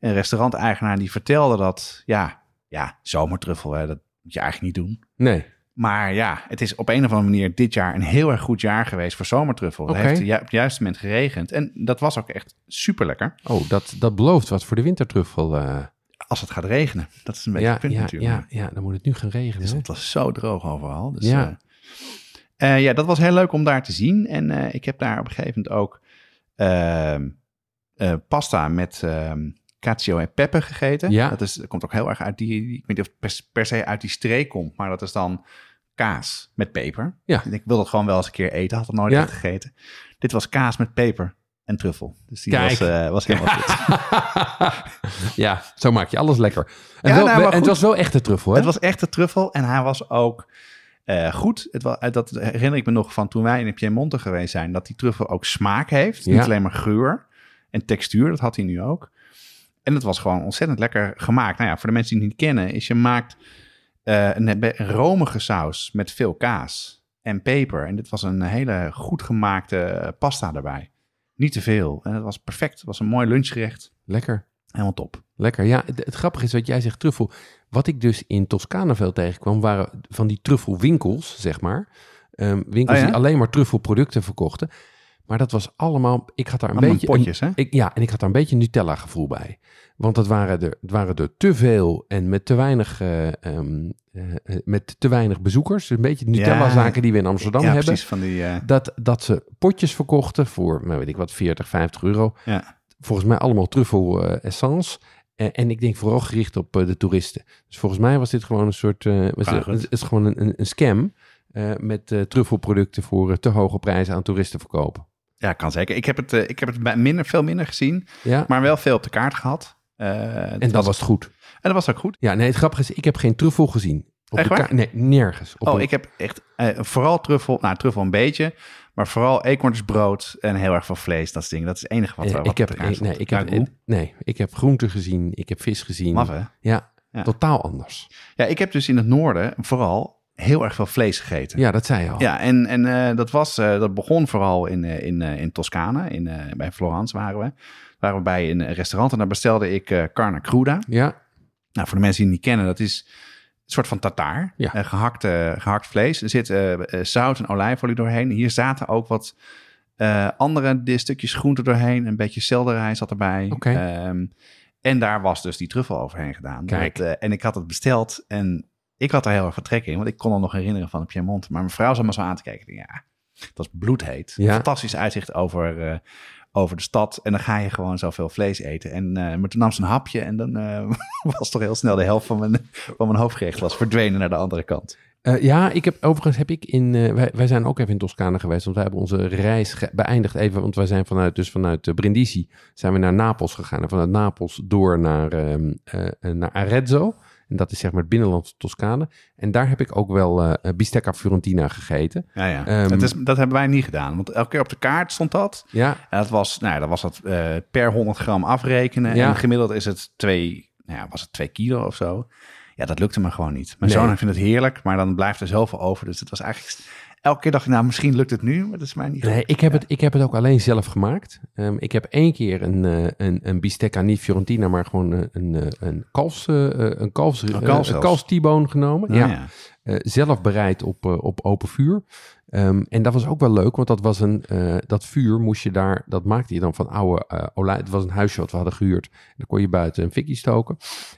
een restauranteigenaar die vertelde dat, ja, ja zomertruffel, hè, dat moet je eigenlijk niet doen. Nee, Maar ja, het is op een of andere manier dit jaar een heel erg goed jaar geweest voor zomertruffel. Oké. Het heeft ju- op het juiste moment geregend. En dat was ook echt super lekker. oh, dat, dat belooft wat voor de wintertruffel. eh. Als het gaat regenen. Dat is een beetje ja, het punt ja, natuurlijk. ja, ja, dan moet het nu gaan regenen. Dus het was zo droog overal. Dus, Ja. ja. ja, dat was heel leuk om daar te zien. En eh, ik heb daar op een gegeven moment ook ehm, eh, pasta met ehm cacio en pepe gegeten. Ja. Dat, is, dat komt ook heel erg uit die, ik weet niet of het per, per se uit die streek komt, maar dat is dan kaas met peper. Ja. En ik wil dat gewoon wel eens een keer eten, had het nooit Ja. gegeten. Dit was kaas met peper en truffel. Dus die Kijk. was, eh, was <laughs> helemaal goed. <laughs> ja, zo maak je alles lekker. En, Ja, wel, nou, en het was wel echte truffel, hè? Het was echt de truffel en hij was ook eh, goed. Het was, dat herinner ik me nog van toen wij in Piemonte geweest zijn, dat die truffel ook smaak heeft. Ja. Niet alleen maar geur en textuur, dat had hij nu ook. En het was gewoon ontzettend lekker gemaakt. Nou ja, voor de mensen die het niet kennen, is je maakt eh, een, romige saus met veel kaas en peper. En dit was een hele goed gemaakte pasta erbij. Niet te veel. En het was perfect. Het was een mooi lunchgerecht. Lekker. Helemaal top. Lekker. Ja, het, het grappige is wat jij zegt, truffel. Wat ik dus in Toscane veel tegenkwam, waren van die truffelwinkels, zeg maar. Ehm, winkels Oh ja? die alleen maar truffelproducten verkochten. Maar dat was allemaal, ik had daar een Allemaal beetje... potjes, hè? Ik, ja, en ik had daar een beetje Nutella gevoel bij. Want het waren er, het waren er te veel en met te weinig, eh, ehm, eh, eh, met te weinig bezoekers. Dus een beetje de Nutella zaken die we in Amsterdam ja, hebben. precies. Van die, Dat, dat ze potjes verkochten voor, nou weet ik wat, 40, 50 euro. ja. Volgens mij allemaal truffel eh, essence. En, ik denk vooral gericht op de toeristen. Dus volgens mij was dit gewoon een soort, was het, is gewoon een, een, een scam. met truffelproducten voor te hoge prijzen aan toeristen verkopen. Ja, kan zeker. Ik heb het, eh, ik heb het minder, veel minder gezien, Ja, maar wel veel op de kaart gehad. Eh, en dat was het goed. en dat was ook goed. Ja, nee, het grappige is, ik heb geen truffel gezien. Op Echt waar? Nee, nergens. Op Oh, een- ik heb echt eh, vooral truffel, nou truffel een beetje, maar vooral eekhoornsbrood en heel erg veel vlees, dat dingen. Dat is het enige wat, wat ik heb, stond. nee, ik heb, nee, ik heb groenten gezien, ik heb vis gezien. Maf, hè? Ja, Ja. totaal anders. Ja, ik heb dus in het noorden vooral heel erg veel vlees gegeten. Ja, dat zei je al. Ja, en, en eh, dat, was, eh, dat begon vooral in, eh, in, in Toscane, in, bij Florence waren we. Waren we bij een restaurant en daar bestelde ik carne cruda. Ja, Nou, voor de mensen die het niet kennen, dat is een soort van tartaar. Ja. Eh, gehakt, eh, gehakt vlees. Er zit zout en olijfolie doorheen. Hier zaten ook wat andere de stukjes groente doorheen, een beetje selderij zat erbij. Oké. Ehm, en daar was dus die truffel overheen gedaan. Kijk. Dat, en ik had het besteld en ik had er heel erg vertrek in, want ik kon het nog herinneren van Piemont. Maar mijn vrouw zat me zo aan te kijken. Ja, dat was bloedheet. Ja. Fantastisch uitzicht over, eh, over de stad. En dan ga je gewoon zoveel vlees eten. En, eh, maar toen nam ze een hapje en dan eh, <laughs> was toch heel snel de helft van mijn, van mijn hoofdgerecht was verdwenen naar de andere kant. Ja, ik heb overigens heb ik in. wij, wij zijn ook even in Toscane geweest. Want wij hebben onze reis beëindigd even. Want wij zijn vanuit, dus vanuit Brindisi zijn we naar Napels gegaan. En vanuit Napels door naar, ehm, eh, eh, naar Arezzo. En dat is zeg maar het binnenland van Toscane. En daar heb ik ook wel eh bistecca Fiorentina gegeten. Ja, ja. Ehm, Het is, dat hebben wij niet gedaan. Want elke keer op de kaart stond dat. Ja, En dat was, nou ja, dat was dat eh, per 100 gram afrekenen. Ja. En gemiddeld is het twee, nou ja, was het twee kilo of zo. Ja, dat lukte me gewoon niet. Mijn Nee. zoon vindt het heerlijk, maar dan blijft er zoveel over. Dus het was eigenlijk... Elke keer dacht ik, nou, misschien lukt het nu, maar dat is mij niet Nee, ik heb, Ja. het, ik heb het ook alleen zelf gemaakt. Ehm, ik heb één keer een, eh, een, een bistecca, niet Fiorentina, maar gewoon een, een, eh, een kalfs, eh, eh, een kalfs, Een eh, kalf een kalfs genomen. Nou ja. ja. Zelf bereid op, op open vuur. Ehm, en dat was ook wel leuk, want dat was een, dat vuur moest je daar, dat maakte je dan van oude olijf. Het was een huisje wat we hadden gehuurd. En dan kon je buiten een fikkie stoken.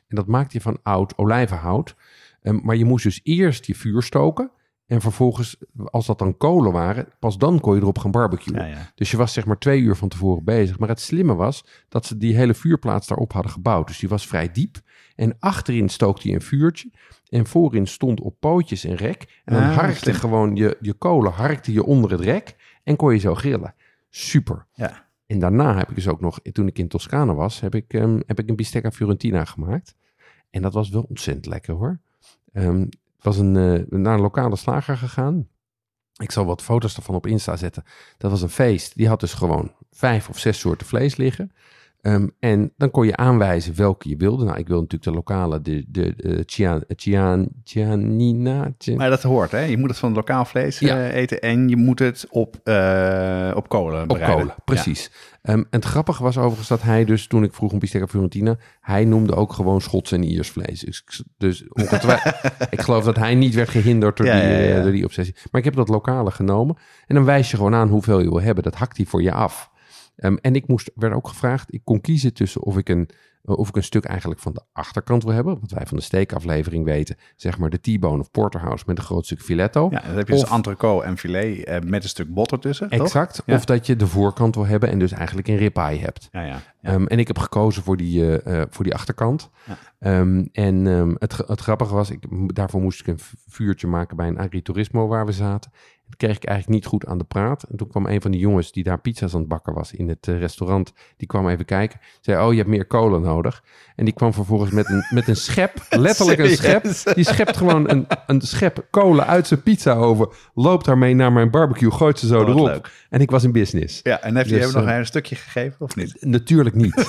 En dat maakte je van oud olijvenhout. Ehm, maar je moest dus eerst je vuur stoken. En vervolgens, als dat dan kolen waren, pas dan kon je erop gaan barbecuen. Ja, ja. Dus je was zeg maar twee uur van tevoren bezig. Maar het slimme was dat ze die hele vuurplaats daarop hadden gebouwd. Dus die was vrij diep. En achterin stookte je een vuurtje. En voorin stond op pootjes een rek. En dan Ah, harkte gewoon je, je kolen harkte je onder het rek. En kon je zo grillen. Super. Ja. En daarna heb ik dus ook nog, toen ik in Toscane was, heb ik, ehm, heb ik een bistecca Fiorentina gemaakt. En dat was wel ontzettend lekker hoor. Ehm, het was een, eh, naar een lokale slager gegaan. Ik zal wat foto's ervan op Insta zetten. Dat was een feest. Die had dus gewoon vijf of zes soorten vlees liggen. Ehm, en dan kon je aanwijzen welke je wilde. Nou, ik wil natuurlijk de lokale, de, de, de Cian, Cian, Cianina. Cian- Maar dat hoort, hè? Je moet het van lokaal vlees Ja. eh, eten en je moet het op, eh, op kolen Op bereiden. kolen, precies. Ehm, en het grappige was overigens dat hij dus, toen ik vroeg om bistecca Fiorentina, hij noemde ook gewoon Schots en Iers vlees. Dus, ik- dus <laughs> ik geloof dat hij niet werd gehinderd door, Ja, die, eh, door die obsessie. Maar ik heb dat lokale genomen en dan wijs je gewoon aan hoeveel je wil hebben. Dat hakt hij voor je af. Ehm, en ik moest, werd ook gevraagd, ik kon kiezen tussen of ik een eh, of ik een stuk eigenlijk van de achterkant wil hebben. Wat wij van de steekaflevering weten. Zeg maar de T-bone of porterhouse met een groot stuk filetto. Ja, dan heb je dus Of- entrecote en filet eh, met een stuk bot ertussen, toch? Exact. Ja. Of dat je de voorkant wil hebben en dus eigenlijk een ribeye hebt. Ja, ja. ja. Ehm, en ik heb gekozen voor die, eh, voor die achterkant. Ja. Ehm, en het, het grappige was, ik, daarvoor moest ik een vuurtje maken bij een agriturismo waar we zaten. Dat kreeg ik eigenlijk niet goed aan de praat. En toen kwam een van die jongens die daar pizza's aan het bakken was in het eh, restaurant. Die kwam even kijken. Zei, oh, je hebt meer kolen nodig. En die kwam vervolgens met een, met een schep, <laughs> letterlijk een schep. Die schept gewoon een, een schep kolen uit zijn pizza over. Loopt daarmee naar mijn barbecue, gooit ze zo Oh, erop. leuk. En ik was in business. Ja, en heb je Dus, hem nog eh, een stukje gegeven of niet? Natuurlijk niet. <laughs>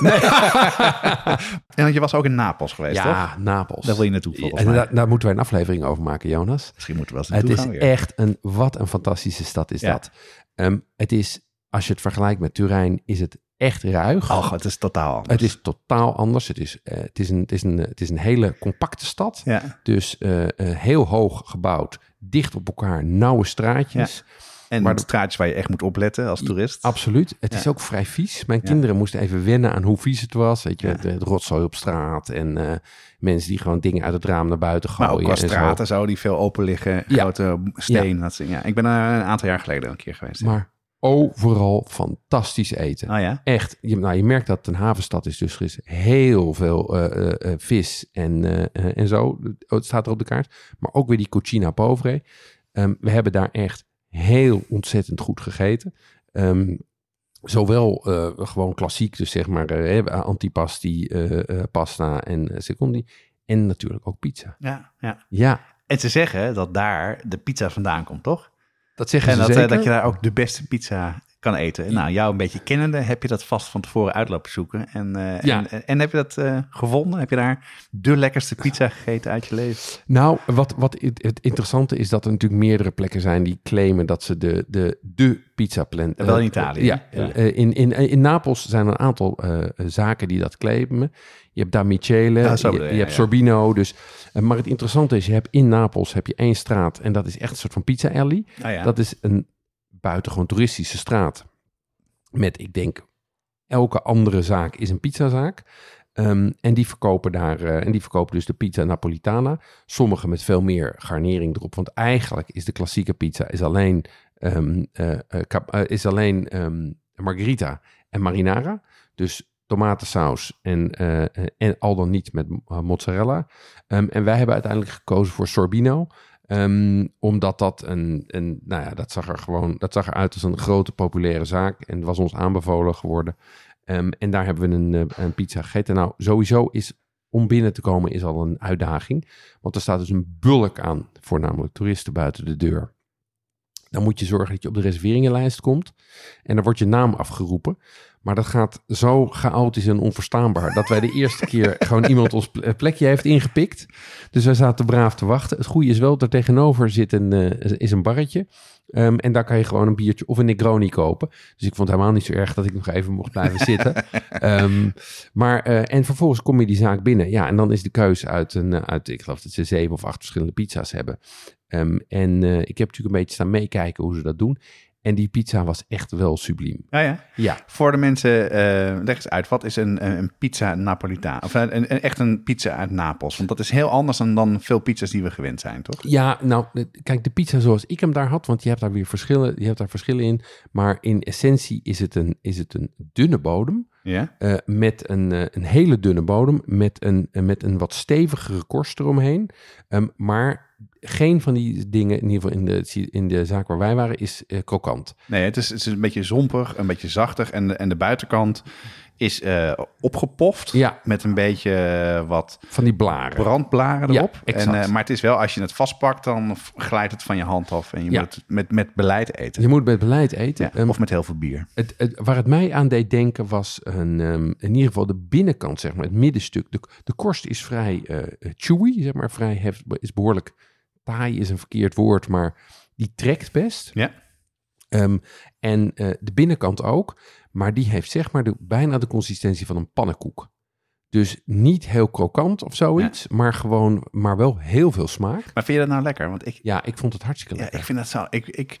En want je was ook in Napels geweest, toch? Ja, Napels. Daar wil je naartoe volgens en mij. daar, daar moeten wij een aflevering over maken, Jonas. Misschien moeten we wel eens Het naartoe is gaan weer. echt een, wat een fantastische stad is Ja. dat. Ehm, het is, als je het vergelijkt met Turijn, is het echt ruig. Och, het is totaal anders. het is totaal anders. Het is, eh, het, is een, het, is een, het is een hele compacte stad. Ja, Dus eh, eh, heel hoog gebouwd, dicht op elkaar, nauwe straatjes. En Maar de straatjes waar je echt moet opletten als toerist. Absoluut. Het Ja. is ook vrij vies. Mijn Ja. kinderen moesten even wennen aan hoe vies het was. Weet je, Ja. rotzooi op straat en eh, mensen die gewoon dingen uit het raam naar buiten Maar gooien. ook qua en zo. straten zo, die veel open liggen. Ja. Grote steen. Dat, ja. Ik ben er een aantal jaar geleden een keer geweest. Maar overal fantastisch eten. Oh ja? Echt, je, nou, je merkt dat het een havenstad is, dus er is heel veel eh, eh, eh, vis en, eh, eh, en zo. Het staat er op de kaart. Maar ook weer die cucina povere. Ehm, we hebben daar echt heel ontzettend goed gegeten. Ehm, zowel eh, gewoon klassiek, dus zeg maar eh, antipasti, eh, pasta en secondi. En natuurlijk ook pizza. Ja, ja. Ja, En ze zeggen dat daar de pizza vandaan komt, toch? dat zeggen En ze dat, zeker. dat je daar ook de beste pizza kan eten. Nou, jou een beetje kennende heb je dat vast van tevoren uitlopen zoeken. En, eh, Ja. en, en heb je dat eh, gevonden? Heb je daar de lekkerste pizza gegeten uit je leven? Nou, wat, wat het het interessante is dat er natuurlijk meerdere plekken zijn die claimen dat ze de, de, de pizza plant. Wel in eh, Italië, Ja, ja. eh, in, in, in Napels zijn er een aantal eh, zaken die dat claimen. Je hebt daar Michele, Ja, zo je, je, hebt. Sorbino. Dus, eh, maar het interessante is, je hebt in Napels heb je één straat en dat is echt een soort van pizza alley. Ja. Dat is een buitengewoon toeristische straat. met, ik denk, elke andere zaak is een pizzazaak. Ehm, en die verkopen daar, eh, en die verkopen dus de pizza Napolitana. Sommige met veel meer garnering erop. Want eigenlijk is de klassieke pizza is alleen, ehm, eh, eh, is alleen ehm, margherita en marinara. Dus tomatensaus en, en al dan niet met mozzarella. En wij hebben uiteindelijk gekozen voor sorbino. Ehm, omdat dat een, een, nou ja, dat zag er gewoon, dat zag eruit als een grote populaire zaak. En was ons aanbevolen geworden. Ehm, en daar hebben we een, eh, een pizza gegeten. Nou, sowieso is om binnen te komen is al een uitdaging. Want er staat dus een bulk aan, voornamelijk toeristen buiten de deur. Dan moet je zorgen dat je op de reserveringenlijst komt. En dan wordt je naam afgeroepen. Maar dat gaat zo chaotisch en onverstaanbaar. Dat wij de eerste keer <laughs> gewoon iemand ons pl- plekje heeft ingepikt. Dus wij zaten braaf te wachten. Het goede is wel, daar tegenover zit een, eh, is een barretje. Ehm, en daar kan je gewoon een biertje of een Negroni kopen. Dus ik vond het helemaal niet zo erg dat ik nog even mocht blijven <laughs> zitten. Ehm, maar, eh, en vervolgens kom je die zaak binnen. Ja, en dan is de keuze uit, een, eh, uit ik geloof dat ze zeven of acht verschillende pizza's hebben. Ehm, en ik heb natuurlijk een beetje staan meekijken hoe ze dat doen. En die pizza was echt wel subliem. Ja, ja. Ja, Voor de mensen, eh, leg eens uit, wat is een, een pizza Napolitaan? Of een, een- echt een pizza uit Napels? Want dat is heel anders dan, dan veel pizza's die we gewend zijn, toch? Ja, nou, eh, kijk, de pizza zoals ik hem daar had, want je hebt daar weer verschillen, je hebt daar verschillen in. Maar in essentie is het een, is het een dunne bodem. Ja? eh, met een, eh, een hele dunne bodem, met een, eh, met een wat stevigere korst eromheen. Ehm, maar geen van die dingen, in ieder geval in de, in de zaak waar wij waren, is krokant. Nee, het is, het is een beetje zompig, een beetje zachtig. En de, en de buitenkant is eh, opgepoft Ja. met een beetje eh, wat Van die blaren. brandblaren erop. en, eh, maar het is wel, als je het vastpakt, dan glijdt het van je hand af. En je Ja. moet het met, met beleid eten. Je moet met beleid eten. Ja, Ehm, of met heel veel bier. Het, het- waar het mij aan deed denken was een, ehm, in ieder geval de binnenkant, zeg maar, het middenstuk. De, de korst is vrij chewy, zeg maar, vrij heft, is behoorlijk taai, is een verkeerd woord, maar die trekt best. Ja. Ehm, en eh, de binnenkant ook, maar die heeft zeg maar de, bijna de consistentie van een pannenkoek. Dus niet heel krokant of zoiets, maar gewoon, maar wel heel veel smaak. Maar vind je dat nou lekker? Want ik, Ja, ik vond het hartstikke ja, lekker. ik vind dat zo... Ik, ik,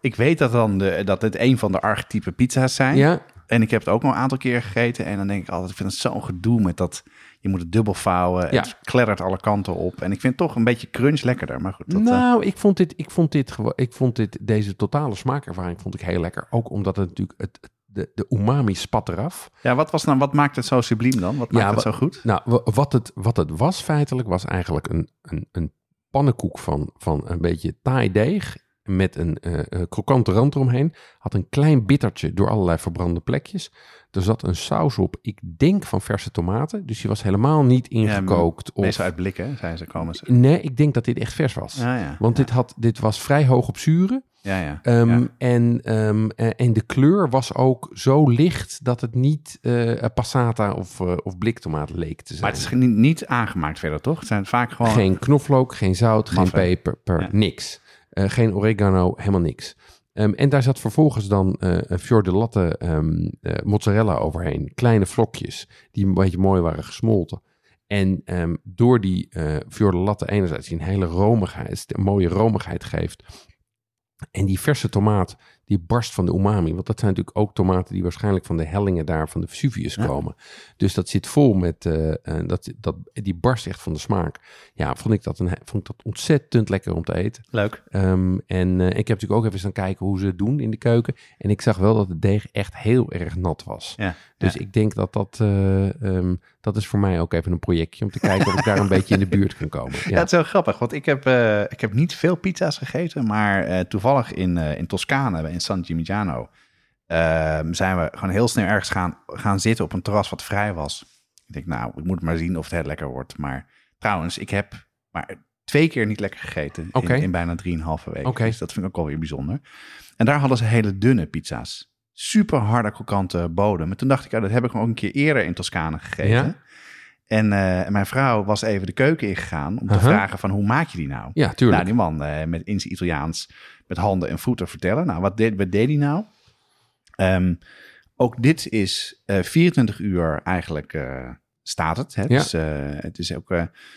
ik weet dat, dan de, dat het een van de archetype pizza's zijn. Ja, En ik heb het ook nog een aantal keer gegeten. En dan denk ik altijd, ik vind het zo'n gedoe met dat... Je moet het dubbel vouwen. Ja. Het kleddert alle kanten op. En ik vind het toch een beetje crunch lekkerder. Maar goed, dat, eh, nou, ik vond dit, ik vond dit gewoon, ik vond dit, deze totale smaakervaring vond ik heel lekker. Ook omdat het natuurlijk, het, de, de umami spat eraf. ja, wat, was nou, wat maakt het zo subliem dan? Wat maakt Ja, het zo goed? Nou, wa- wat het, wat het was feitelijk, was eigenlijk een, een, een pannenkoek van, van een beetje taai deeg. Met een eh, krokante rand eromheen. Had een klein bittertje door allerlei verbrande plekjes. Er zat een saus op, ik denk van verse tomaten. Dus die was helemaal niet ingekookt. of, Meestal uit blikken, zijn ze komen ze. Nee, ik denk dat dit echt vers was. Ja, ja. Want ja. dit, had, dit was vrij hoog op zuren. Ja, ja. Ehm, ja. en, ehm, eh, en de kleur was ook zo licht dat het niet eh, passata of, of bliktomaat leek te zijn. Maar het is niet, niet aangemaakt verder, toch? Het zijn vaak gewoon... Geen knoflook, geen zout, geen peper, per, Ja. niks. Eh, geen oregano, helemaal niks. Ehm, en daar zat vervolgens dan eh een fior de latte ehm, eh, mozzarella overheen. Kleine vlokjes die een beetje mooi waren gesmolten. En ehm, door die eh fior de latte enerzijds die een hele romigheid, een mooie romigheid geeft. En die verse tomaat, die barst van de umami. Want dat zijn natuurlijk ook tomaten die waarschijnlijk van de hellingen daar van de Vesuvius Ja. komen. Dus dat zit vol met, eh, dat, dat, die barst echt van de smaak. Ja, vond ik dat, een, vond ik dat ontzettend lekker om te eten. Leuk. Ehm, en eh, ik heb natuurlijk ook even staan kijken hoe ze het doen in de keuken. En ik zag wel dat het deeg echt heel erg nat was. Ja, Dus ja. ik denk dat dat, eh, ehm, dat is voor mij ook even een projectje om te kijken of ik daar een <laughs> beetje in de buurt kan komen. Ja, het is wel grappig, want ik heb, ik heb niet veel pizza's gegeten, maar toevallig in, in Toscane, in San Gimignano, ehm, zijn we gewoon heel snel ergens gaan, gaan zitten op een terras wat vrij was. Ik denk, nou, ik moet maar zien of het lekker wordt. Maar trouwens, ik heb maar twee keer niet lekker gegeten in, in bijna drieënhalve week. Oké. Dus dat vind ik ook alweer bijzonder. En daar hadden ze hele dunne pizza's. Super harde, krokante bodem. En toen dacht ik, ja, dat heb ik ook een keer eerder in Toscane gegeten. Ja? En eh, mijn vrouw was even de keuken ingegaan om te Aha. vragen van hoe maak je die nou? ja tuurlijk. Nou, die man eh, met in zijn Italiaans met handen en voeten vertellen. Nou, wat deed, wat deed hij nou? Ehm, ook dit is eh 24 uur eigenlijk staat het. Hè? Ja. Dus, het is ook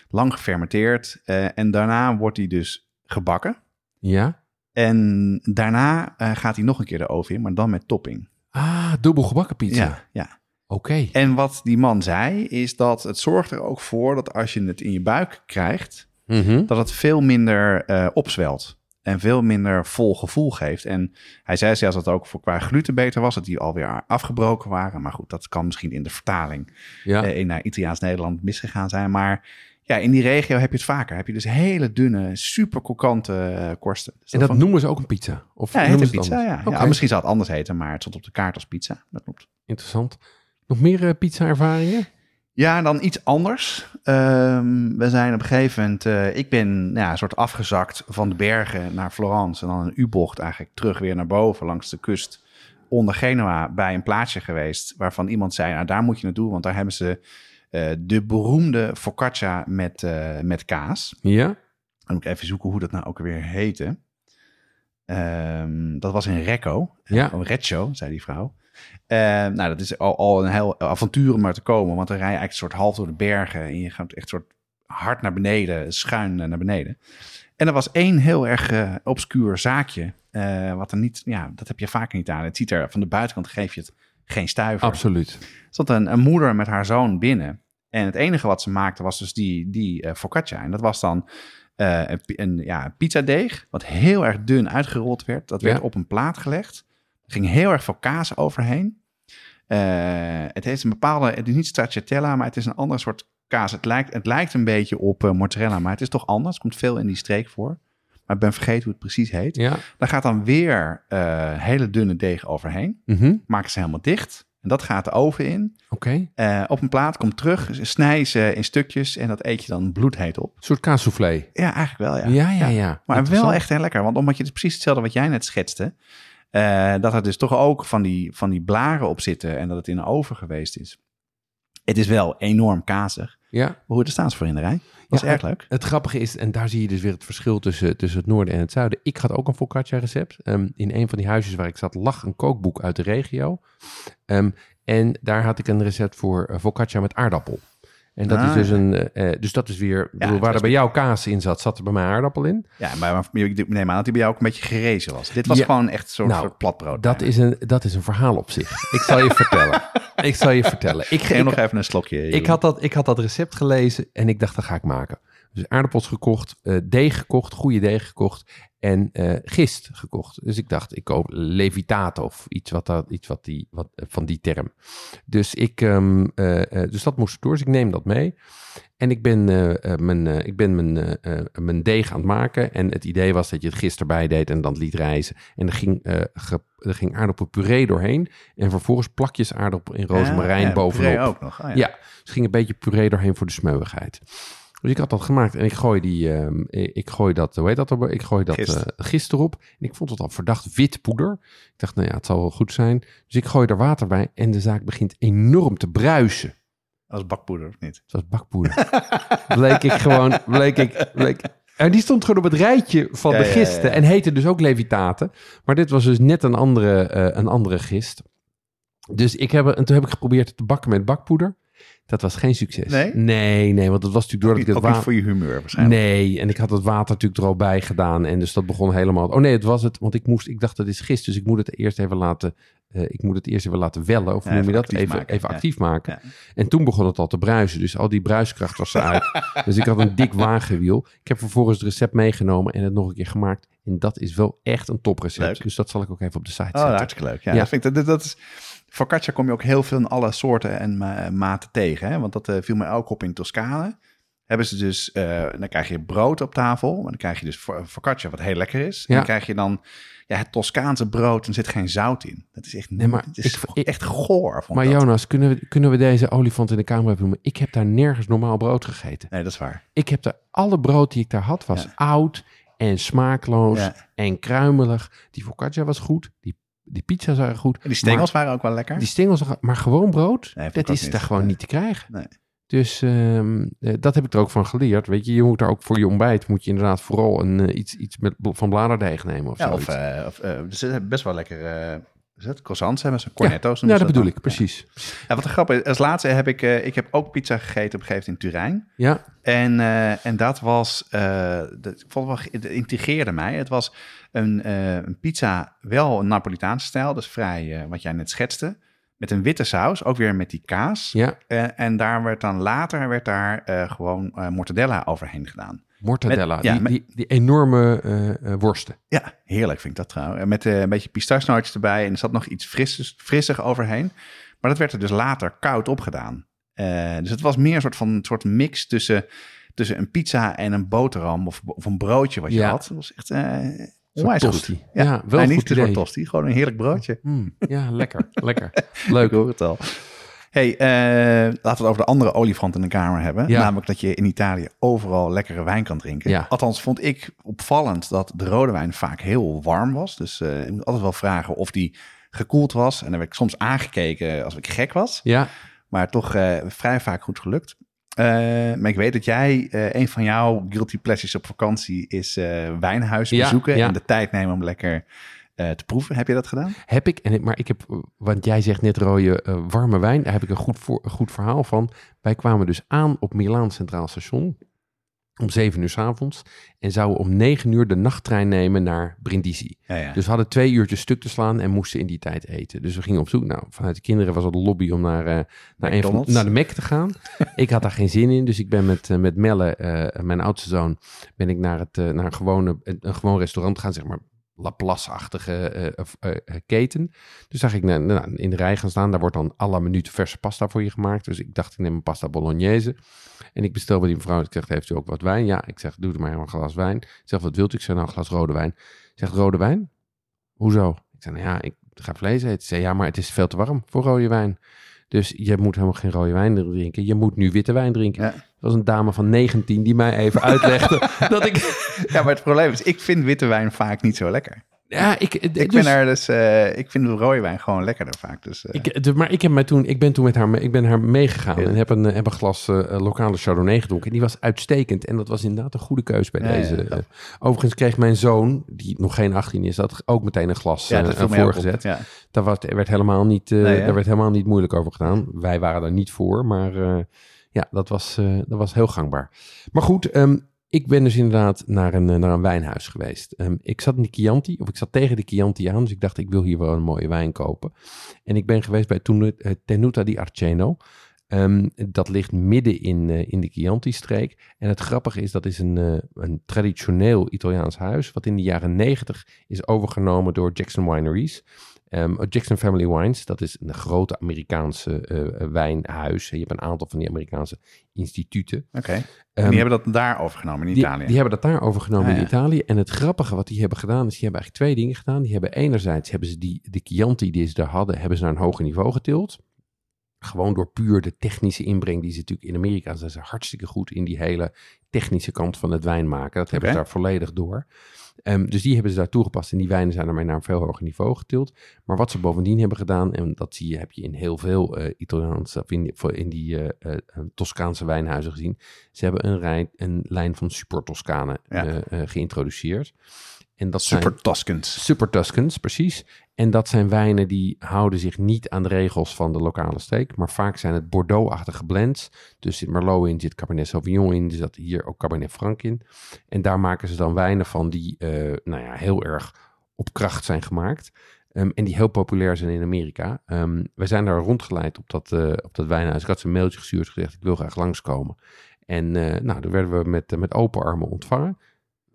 lang gefermenteerd. en daarna wordt hij dus gebakken. ja? En daarna gaat hij nog een keer de oven in, maar dan met topping. Ah, dubbel gebakken pizza. Ja, ja. Oké. En wat die man zei, is dat het zorgt er ook voor dat als je het in je buik krijgt, Mhm. dat het veel minder eh, opzwelt. En veel minder vol gevoel geeft. En hij zei zelfs dat het ook voor qua gluten beter was. Dat die alweer afgebroken waren. Maar goed, dat kan misschien in de vertaling Ja. in naar Italiaans-Nederland misgegaan zijn. Maar ja, in die regio heb je het vaker. Heb je dus hele dunne, super krokante eh, korsten. Dus En dat noemen ze ook een pizza? Of ja, noemen ze pizza, ja. ja. Misschien zou het anders heten, maar het stond op de kaart als pizza. Dat klopt. Interessant. Nog meer eh, pizza-ervaringen? Ja, dan iets anders. Ehm, we zijn op een gegeven moment... eh, ik ben nou ja, een soort afgezakt van de bergen naar Florence... en dan een U-bocht eigenlijk terug weer naar boven langs de kust... onder Genua bij een plaatsje geweest... waarvan iemand zei, nou daar moet je naartoe... want daar hebben ze eh, de beroemde focaccia met, met kaas. Ja? Dan moet ik even zoeken hoe dat nou ook weer heette. Ehm, dat was in Recco. Ja. Oh, Reccio, zei die vrouw. Eh, nou, dat is al, al een heel avontuur om maar te komen. Want dan rij je eigenlijk een soort half door de bergen. En je gaat echt soort hard naar beneden, schuin eh, naar beneden. En er was één heel erg eh, obscuur zaakje. eh, wat er niet, ja, dat heb je vaak niet aan. Het ziet er van de buitenkant geef je het geen stuiver. Absoluut. Er stond een, een moeder met haar zoon binnen. En het enige wat ze maakte was dus die, die focaccia. En dat was dan een, een ja, pizzadeeg, wat heel erg dun uitgerold werd. Dat werd Ja. op een plaat gelegd. Ging heel erg veel kaas overheen. Eh, het heeft een bepaalde, het is niet stracciatella, maar het is een ander soort kaas. Het lijkt, het lijkt een beetje op mozzarella, maar het is toch anders. Het komt veel in die streek voor. Maar ik ben vergeten hoe het precies heet. Ja. Daar gaat dan weer eh, hele dunne deeg overheen. Mhm. Maken ze helemaal dicht. En dat gaat de oven in. Oké. Op een plaat, komt terug, snij ze in stukjes en dat eet je dan bloedheet op. Een soort kaassoufflé. Ja, eigenlijk wel, ja. Ja, ja, ja. Maar wel echt heel lekker, want omdat je het precies hetzelfde wat jij net schetste, eh, dat er dus toch ook van die, van die blaren op zitten en dat het in de oven geweest is. Het is wel enorm kazig. Ja. Hoe er staan ze voor in de rij? Dat is Ja, erg leuk. Het grappige is, en daar zie je dus weer het verschil tussen, tussen het noorden en het zuiden. Ik had ook een focaccia recept. Ehm, in een van die huisjes waar ik zat lag een kookboek uit de regio. Ehm, en daar had ik een recept voor eh, focaccia met aardappel. En dat Ah, is dus ja. een, eh, eh, dus dat is weer, bedoel, waar er bij jou kaas in zat, zat er bij mij aardappel in. Ja, maar ik neem aan dat hij bij jou ook een beetje gerezen was. Dit was Ja. gewoon echt zo'n Nou, soort platbrood. Dat is, een, dat is een verhaal op zich. Ik zal je vertellen. <laughs> Ik zal je vertellen. Ik, Geef nog even een slokje. Ik had, dat, ik had dat recept gelezen en ik dacht, dat ga ik maken. Dus aardappels gekocht, eh, deeg gekocht, goede deeg gekocht en eh, gist gekocht. Dus ik dacht, ik koop levitate of iets, wat dat, iets wat die, wat, eh, van die term. Dus, ik, ehm, eh, eh, dus dat moest door, dus ik neem dat mee. En ik ben, mijn, ik ben mijn, mijn deeg aan het maken. En het idee was dat je het gist erbij deed en dan liet rijzen. En er ging, ge- er ging aardappelpuree doorheen. En vervolgens plakjes aardappel in rozemarijn Ja, ja, bovenop. puree ook nog. Oh, ja. Ja, dus ging een beetje puree doorheen voor de smeuigheid. Dus ik had dat gemaakt en ik gooi die, ehm, ik gooi dat, hoe heet dat? er- Ik gooi dat Gist. eh, gist erop. En ik vond het al verdacht wit poeder. Ik dacht, nou ja, het zal wel goed zijn. Dus ik gooi er water bij en de zaak begint enorm te bruisen. Als bakpoeder of niet? Was bakpoeder. <laughs> bleek ik gewoon, bleek ik, bleek... En die stond gewoon op het rijtje van Ja, de ja, gisten. ja. En heette dus ook levitaten. Maar dit was dus net een andere, eh, een andere gist. Dus ik heb, en toen heb ik geprobeerd te bakken met bakpoeder. Dat was geen succes. Nee? Nee, nee, want dat was natuurlijk doordat ik ook het niet water... voor je humeur waarschijnlijk. Nee, en ik had het water natuurlijk er al bij gedaan. En dus dat begon helemaal... Oh nee, het was het. Want ik moest... Ik dacht, dat is gist. Dus ik moet het eerst even laten... eh, ik moet het eerst even laten wellen. Of Ja, noem je dat? actief Even, maken. even Ja. actief maken. Ja. En toen begon het al te bruisen. Dus al die bruiskracht was eruit. <laughs> dus ik had een dik wagenwiel. Ik heb vervolgens het recept meegenomen en het nog een keer gemaakt. En dat is wel echt een toprecept. Dus dat zal ik ook even op de site Oh, zetten. hartstikke leuk. Ja, Ja. Dat vind ik, dat, dat is, focaccia kom je ook heel veel in alle soorten en ma- maten tegen. Hè? Want dat eh, viel me ook op in Toscane. Hebben ze dus, eh, dan krijg je brood op tafel. Maar dan krijg je dus fo- focaccia, wat heel lekker is. En dan krijg je dan ja, het Toscaanse brood en er zit geen zout in. Dat is echt, Nee, maar het is ik- echt goor. Maar dat. Jonas, kunnen we, kunnen we deze olifant in de kamer noemen? Ik heb daar nergens normaal brood gegeten. Nee, dat is waar. Ik heb daar, alle brood die ik daar had, was Ja. oud en smaakloos Ja. en kruimelig. Die focaccia was goed, die, die pizza waren goed. En die stengels waren ook wel lekker. Die stengels, maar gewoon brood, Nee, dat is daar gewoon Nee. niet te krijgen. Nee. Dus ehm, eh, dat heb ik er ook van geleerd. Weet je, je moet daar ook voor je ontbijt, moet je inderdaad vooral een, eh, iets, iets met, van bladerdeeg nemen of Ja, of, eh, of best wel lekker is het? Croissants hebben ze, cornetto's Ja, dat bedoel ik, precies. Ja. Ja, wat een grap is, als laatste heb ik, eh, ik heb ook pizza gegeten op een gegeven moment in Turijn. Ja, En, eh, en dat was, eh dat, ik vond het intrigeerde mij. Het was een, een pizza, wel een Napolitaanse stijl, dus vrij, wat jij net schetste. Met een witte saus, ook weer met die kaas. ja. En daar werd dan later werd daar gewoon mortadella overheen gedaan. Mortadella, Met- ja, die, met- die, die enorme eh, eh, worsten. Ja, heerlijk vind ik dat trouwens. En Met eh, een beetje pistachenootjes erbij en er zat nog iets frisses, frissig overheen. Maar dat werd er dus later koud opgedaan. Dus het was meer een soort van een soort mix tussen, tussen een pizza en een boterham of, of een broodje wat je Ja. had. Dat was echt onwijs goed. tosti. Ja, wel nee, niet goed soort idee. tosti, gewoon een heerlijk broodje. Mm, ja, lekker, lekker. <laughs> Ik Leuk. hoor het al. Hey, eh, laten we het over de andere olifant in de kamer hebben. Ja. Namelijk dat je in Italië overal lekkere wijn kan drinken. Ja. Althans vond ik opvallend dat de rode wijn vaak heel warm was. Dus eh ik moet altijd wel vragen of die gekoeld was. En dan werd ik soms aangekeken als ik gek was. Ja, Maar toch eh, vrij vaak goed gelukt. Maar ik weet dat jij, een van jouw guilty pleasures op vakantie is wijnhuis Ja, bezoeken. ja. En de tijd nemen om lekker eh, te proeven. Heb je dat gedaan? heb ik. En, maar ik heb, want jij zegt net rode eh, warme wijn. Daar heb ik een goed, voor, goed verhaal van. Wij kwamen dus aan op Milaan Centraal Station. Om zeven uur 's avonds. En zouden om negen uur de nachttrein nemen naar Brindisi. Ja, ja. Dus we hadden twee uurtjes stuk te slaan en moesten in die tijd eten. Dus we gingen op zoek. Nou, vanuit de kinderen was het de lobby om naar, eh, naar, een van, naar de Mac te gaan. <laughs> ik had daar geen zin in. Dus ik ben met, eh, met Melle, eh, mijn oudste zoon, ben ik naar, het, eh, naar een, gewone, een, een gewoon restaurant gaan, zeg maar. Laplace-achtige eh, eh, eh, keten. Dus zag ik naar, nou, in de rij gaan staan. Daar wordt dan la minuut verse pasta voor je gemaakt. Dus ik dacht, ik neem een pasta bolognese. En ik bestel bij die mevrouw. Ik zeg, heeft u ook wat wijn? Ja, ik zeg, doe er maar een glas wijn. Ik zeg, wat wilt u? Ik zeg, nou, een glas rode wijn. Zegt rode wijn? Hoezo? Ik zei, nou ja, ik ga vlees eten. Ze zei, ja, maar het is veel te warm voor rode wijn. Dus je moet helemaal geen rode wijn drinken. Je moet nu witte wijn drinken. Ja. Er was een dame van 19 die mij even uitlegde <laughs> dat ik... Ja, maar het probleem is, ik vind witte wijn vaak niet zo lekker. Ja, ik, Ik dus, ben er dus, eh, ik vind de rode wijn gewoon lekkerder vaak. Dus, eh, ik, de- maar ik, heb mij toen, ik ben toen met haar, ik ben haar meegegaan Ja. en heb een, eh, heb een glas eh, eh, lokale Chardonnay gedronken. En die was uitstekend. En dat was inderdaad een goede keus bij Ja, deze. ja. eh. overigens kreeg mijn zoon, die nog geen 18 is, dat ook meteen een glas eh, eh, voorgezet. Ja. Daar was, er werd helemaal niet, eh, Nee, daar werd helemaal niet moeilijk over gedaan. Wij waren daar niet voor, maar eh, ja, dat was, eh, dat was heel gangbaar. Maar goed, ehm, ik ben dus inderdaad naar een, eh, naar een wijnhuis geweest. Ehm, ik zat in de Chianti, of ik zat tegen de Chianti aan, dus ik dacht, ik wil hier wel een mooie wijn kopen. En ik ben geweest bij Tenu- eh, Tenuta di Arceno. Ehm, dat ligt midden in, eh, in de Chianti-streek. En het grappige is, dat is een, een traditioneel Italiaans huis, wat in de jaren negentig is overgenomen door Jackson Wineries. Ehm, Jackson Family Wines, dat is een grote Amerikaanse eh, eh, wijnhuis. Je hebt een aantal van die Amerikaanse instituten. Oké. En Ehm, die hebben dat daar overgenomen in die, Italië. die hebben dat daar overgenomen Ah, in ja. Italië. En het grappige wat die hebben gedaan, is die hebben eigenlijk twee dingen gedaan. Die hebben enerzijds, hebben ze die, de Chianti die ze daar hadden, hebben ze naar een hoger niveau getild. Gewoon door puur de technische inbreng die ze natuurlijk in Amerika zijn ze hartstikke goed in die hele technische kant van het wijn maken. Dat hebben ze daar volledig door. Ehm, dus die hebben ze daar toegepast en die wijnen zijn daarmee naar een veel hoger niveau getild. Maar wat ze bovendien hebben gedaan, en dat zie je, heb je in heel veel eh Italiaanse, of in, die- in die eh, eh, Toscaanse wijnhuizen gezien. Ze hebben een, rij, een lijn van Super Toscane Ja. eh, geïntroduceerd. En dat zijn, Super Toscans. Super Tuscans, precies. En dat zijn wijnen die houden zich niet aan de regels van de lokale streek. Maar vaak zijn het Bordeaux-achtige blends. Dus zit Merlot in, zit Cabernet Sauvignon in. Er zat hier ook Cabernet Franc in. En daar maken ze dan wijnen van die eh, nou ja, heel erg op kracht zijn gemaakt. Ehm, en die heel populair zijn in Amerika. Ehm wij zijn daar rondgeleid op dat, eh, op dat wijnhuis. Ik had ze een mailtje gestuurd gezegd, ik wil graag langskomen. En eh, nou, daar werden we met, met open armen ontvangen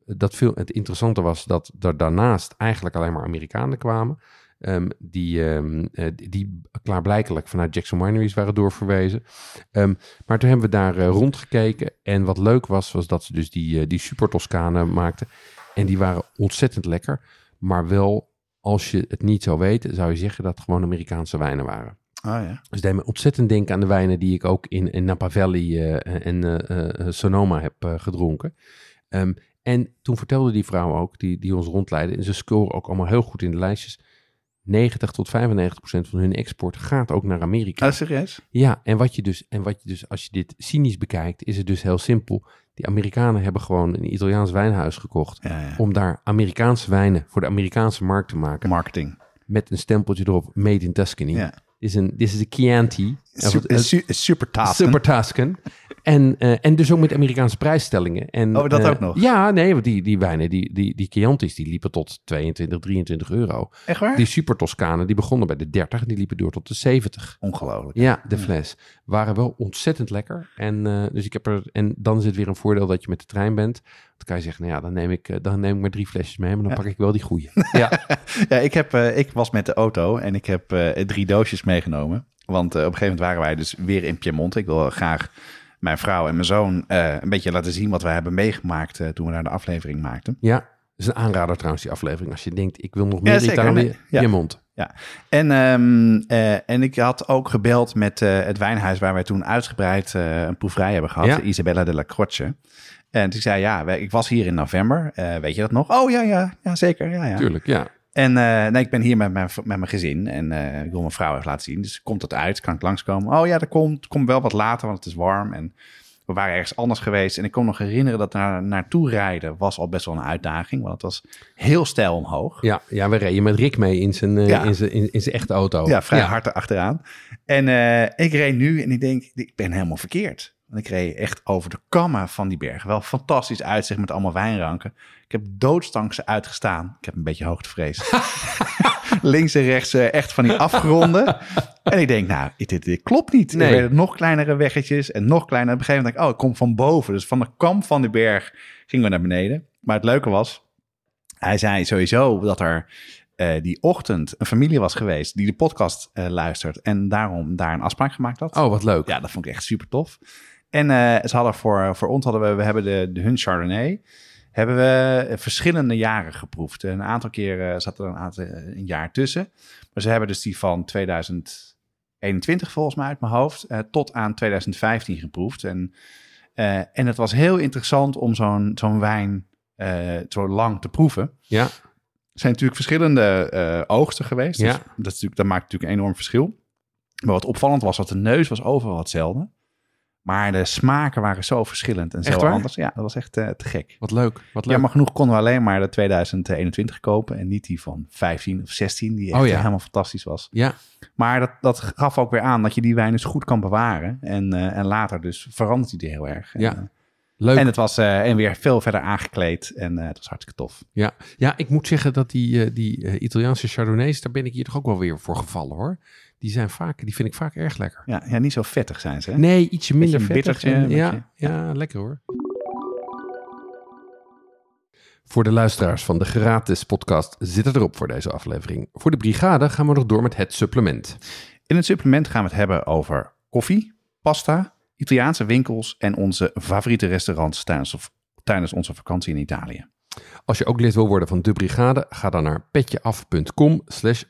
dat veel, het interessante was dat er daarnaast eigenlijk alleen maar Amerikanen kwamen. ehm, die, eh, die- klaarblijkelijk vanuit Jackson Wineries waren doorverwezen. Ehm, maar toen hebben we daar eh, rondgekeken. En wat leuk was, was dat ze dus die, eh, die super Toscanen maakten. En die waren ontzettend lekker. Maar wel, als je het niet zou weten, zou je zeggen dat het gewoon Amerikaanse wijnen waren. Oh ja. Dus deed me ontzettend denken aan de wijnen die ik ook in, in Napa Valley en Sonoma heb gedronken. En toen vertelde die vrouw ook, die, die ons rondleidde, en ze scoren ook allemaal heel goed in de lijstjes. 90 tot 95 procent van hun export gaat ook naar Amerika. Ah, serieus? Ja, en wat je dus, en wat je dus, als je dit cynisch bekijkt, is het dus heel simpel. Die Amerikanen hebben gewoon een Italiaans wijnhuis gekocht. Ja, ja. Om daar Amerikaanse wijnen voor de Amerikaanse markt te maken. Marketing. met een stempeltje erop, made in Tuscany. Ja. Is een, dit is een Chianti. Super, su- super taaf. Super Tuscan. En, eh, en dus ook met Amerikaanse prijsstellingen. En, Oh, dat eh, ook nog? Ja, nee, want die, die wijnen, die, die, die Chianti's, die liepen tot 22, 23 euro. Echt waar? Die Super Toscanen, die begonnen bij de 30 en die liepen door tot de 70. Ongelooflijk. Ja, de fles. Waren wel ontzettend lekker. En, eh, dus ik heb er, en dan is het weer een voordeel dat je met de trein bent. Dan kan je zeggen, nou ja, dan neem ik, dan neem ik maar drie flesjes mee, maar dan pak ik wel die goede. <laughs> ja. Ja, ik, heb, ik was met de auto en ik heb drie doosjes meegenomen. Want eh, op een gegeven moment waren wij dus weer in Piemonte. Ik wil graag mijn vrouw en mijn zoon eh, een beetje laten zien wat wij hebben meegemaakt eh, toen we daar de aflevering maakten. ja, dat is een aanrader trouwens, die aflevering. Als je denkt, ik wil nog meer Ja. Italië, Nee, ja. Piemont. Ja, en, ehm, eh, en ik had ook gebeld met het wijnhuis waar wij toen uitgebreid een proeverij hebben gehad, Ja. Isabella de la Croce. En toen zei ja, ik was hier in november, weet je dat nog? Oh ja, ja, ja zeker, ja, ja. Tuurlijk, ja. En eh, nee, ik ben hier met mijn, met mijn gezin en eh, ik wil mijn vrouw even laten zien. Dus komt het uit, kan ik langskomen? Oh ja, dat komt, komt wel wat later, want het is warm. En we waren ergens anders geweest. En ik kon nog herinneren dat naar, naartoe rijden was al best wel een uitdaging. Want het was heel stijl omhoog. Ja, ja, we reden met Rick mee in zijn, eh, Ja. in zijn, in, in zijn echte auto. Ja, vrij hard erachteraan. En ik reed nu en ik denk, ik ben helemaal verkeerd. Want ik reed echt over de kammen van die bergen. Wel fantastisch uitzicht met allemaal wijnranken. Ik heb doodstanks uitgestaan. Ik heb een beetje hoogtevrees. <laughs> Links en rechts eh, echt van die afgronden. en ik denk, nou, dit, dit klopt niet. Nee. Er werden nog kleinere weggetjes en nog kleiner. Op een gegeven moment denk ik, oh, ik kom van boven. Dus van de kam van de berg gingen we naar beneden. Maar het leuke was, hij zei sowieso dat er eh, die ochtend een familie was geweest die de podcast eh, luistert en daarom daar een afspraak gemaakt had. Oh, wat leuk. Ja, dat vond ik echt super tof. En eh, ze hadden voor, voor ons hadden we, we hebben de, de hun Chardonnay, hebben we verschillende jaren geproefd. Een aantal keren zat er een, aantal, een jaar tussen. Maar ze hebben dus die van 2021 volgens mij uit mijn hoofd eh, tot aan 2015 geproefd. En, eh, en het was heel interessant om zo'n zo'n wijn eh, zo lang te proeven. Ja, Er zijn natuurlijk verschillende eh, oogsten geweest. Ja. Dus dat, is natuurlijk, dat maakt natuurlijk een enorm verschil. Maar wat opvallend was, dat de neus was overal hetzelfde. Maar de smaken waren zo verschillend en zo Echt anders. Ja, dat was echt eh, te gek. wat leuk. Wat leuk. Ja, maar genoeg konden we alleen maar de 2021 kopen. En niet die van 15 of 16, die echt Oh ja. helemaal fantastisch was. ja. Maar dat, dat gaf ook weer aan dat je die wijn dus goed kan bewaren. En, eh, en later dus verandert hij er heel erg. En, Ja. eh, leuk. en het was en weer veel verder aangekleed. En eh, het was hartstikke tof. Ja, ja ik moet zeggen dat die, die Italiaanse Chardonnays, daar ben ik hier toch ook wel weer voor gevallen hoor. Die zijn vaak, die vind ik vaak erg lekker. Ja, ja niet zo vettig zijn ze. hè? Nee, ietsje minder vettig. bittertje, en- ja, beetje- ja, lekker hoor. Voor de luisteraars van de gratis podcast zit het erop voor deze aflevering. Voor de brigade gaan we nog door met het supplement. In het supplement gaan we het hebben over koffie, pasta, Italiaanse winkels en onze favoriete restaurants tijdens, tijdens onze vakantie in Italië. Als je ook lid wil worden van de brigade, ga dan naar petjeaf.com slash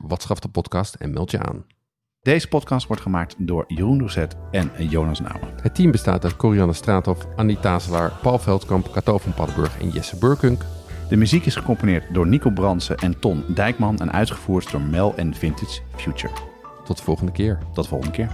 podcast en meld je aan. Deze podcast wordt gemaakt door Jeroen Doucet en Jonas Nouwen. Het team bestaat uit Corianne Straathof, Annie Tazelaar, Paul Veldkamp, Cato van Paddenburg en Jesse Burkunk. De muziek is gecomponeerd door Nico Bransen en Ton Dijkman en uitgevoerd door Mel en Vintage Future. Tot de volgende keer. Tot de volgende keer.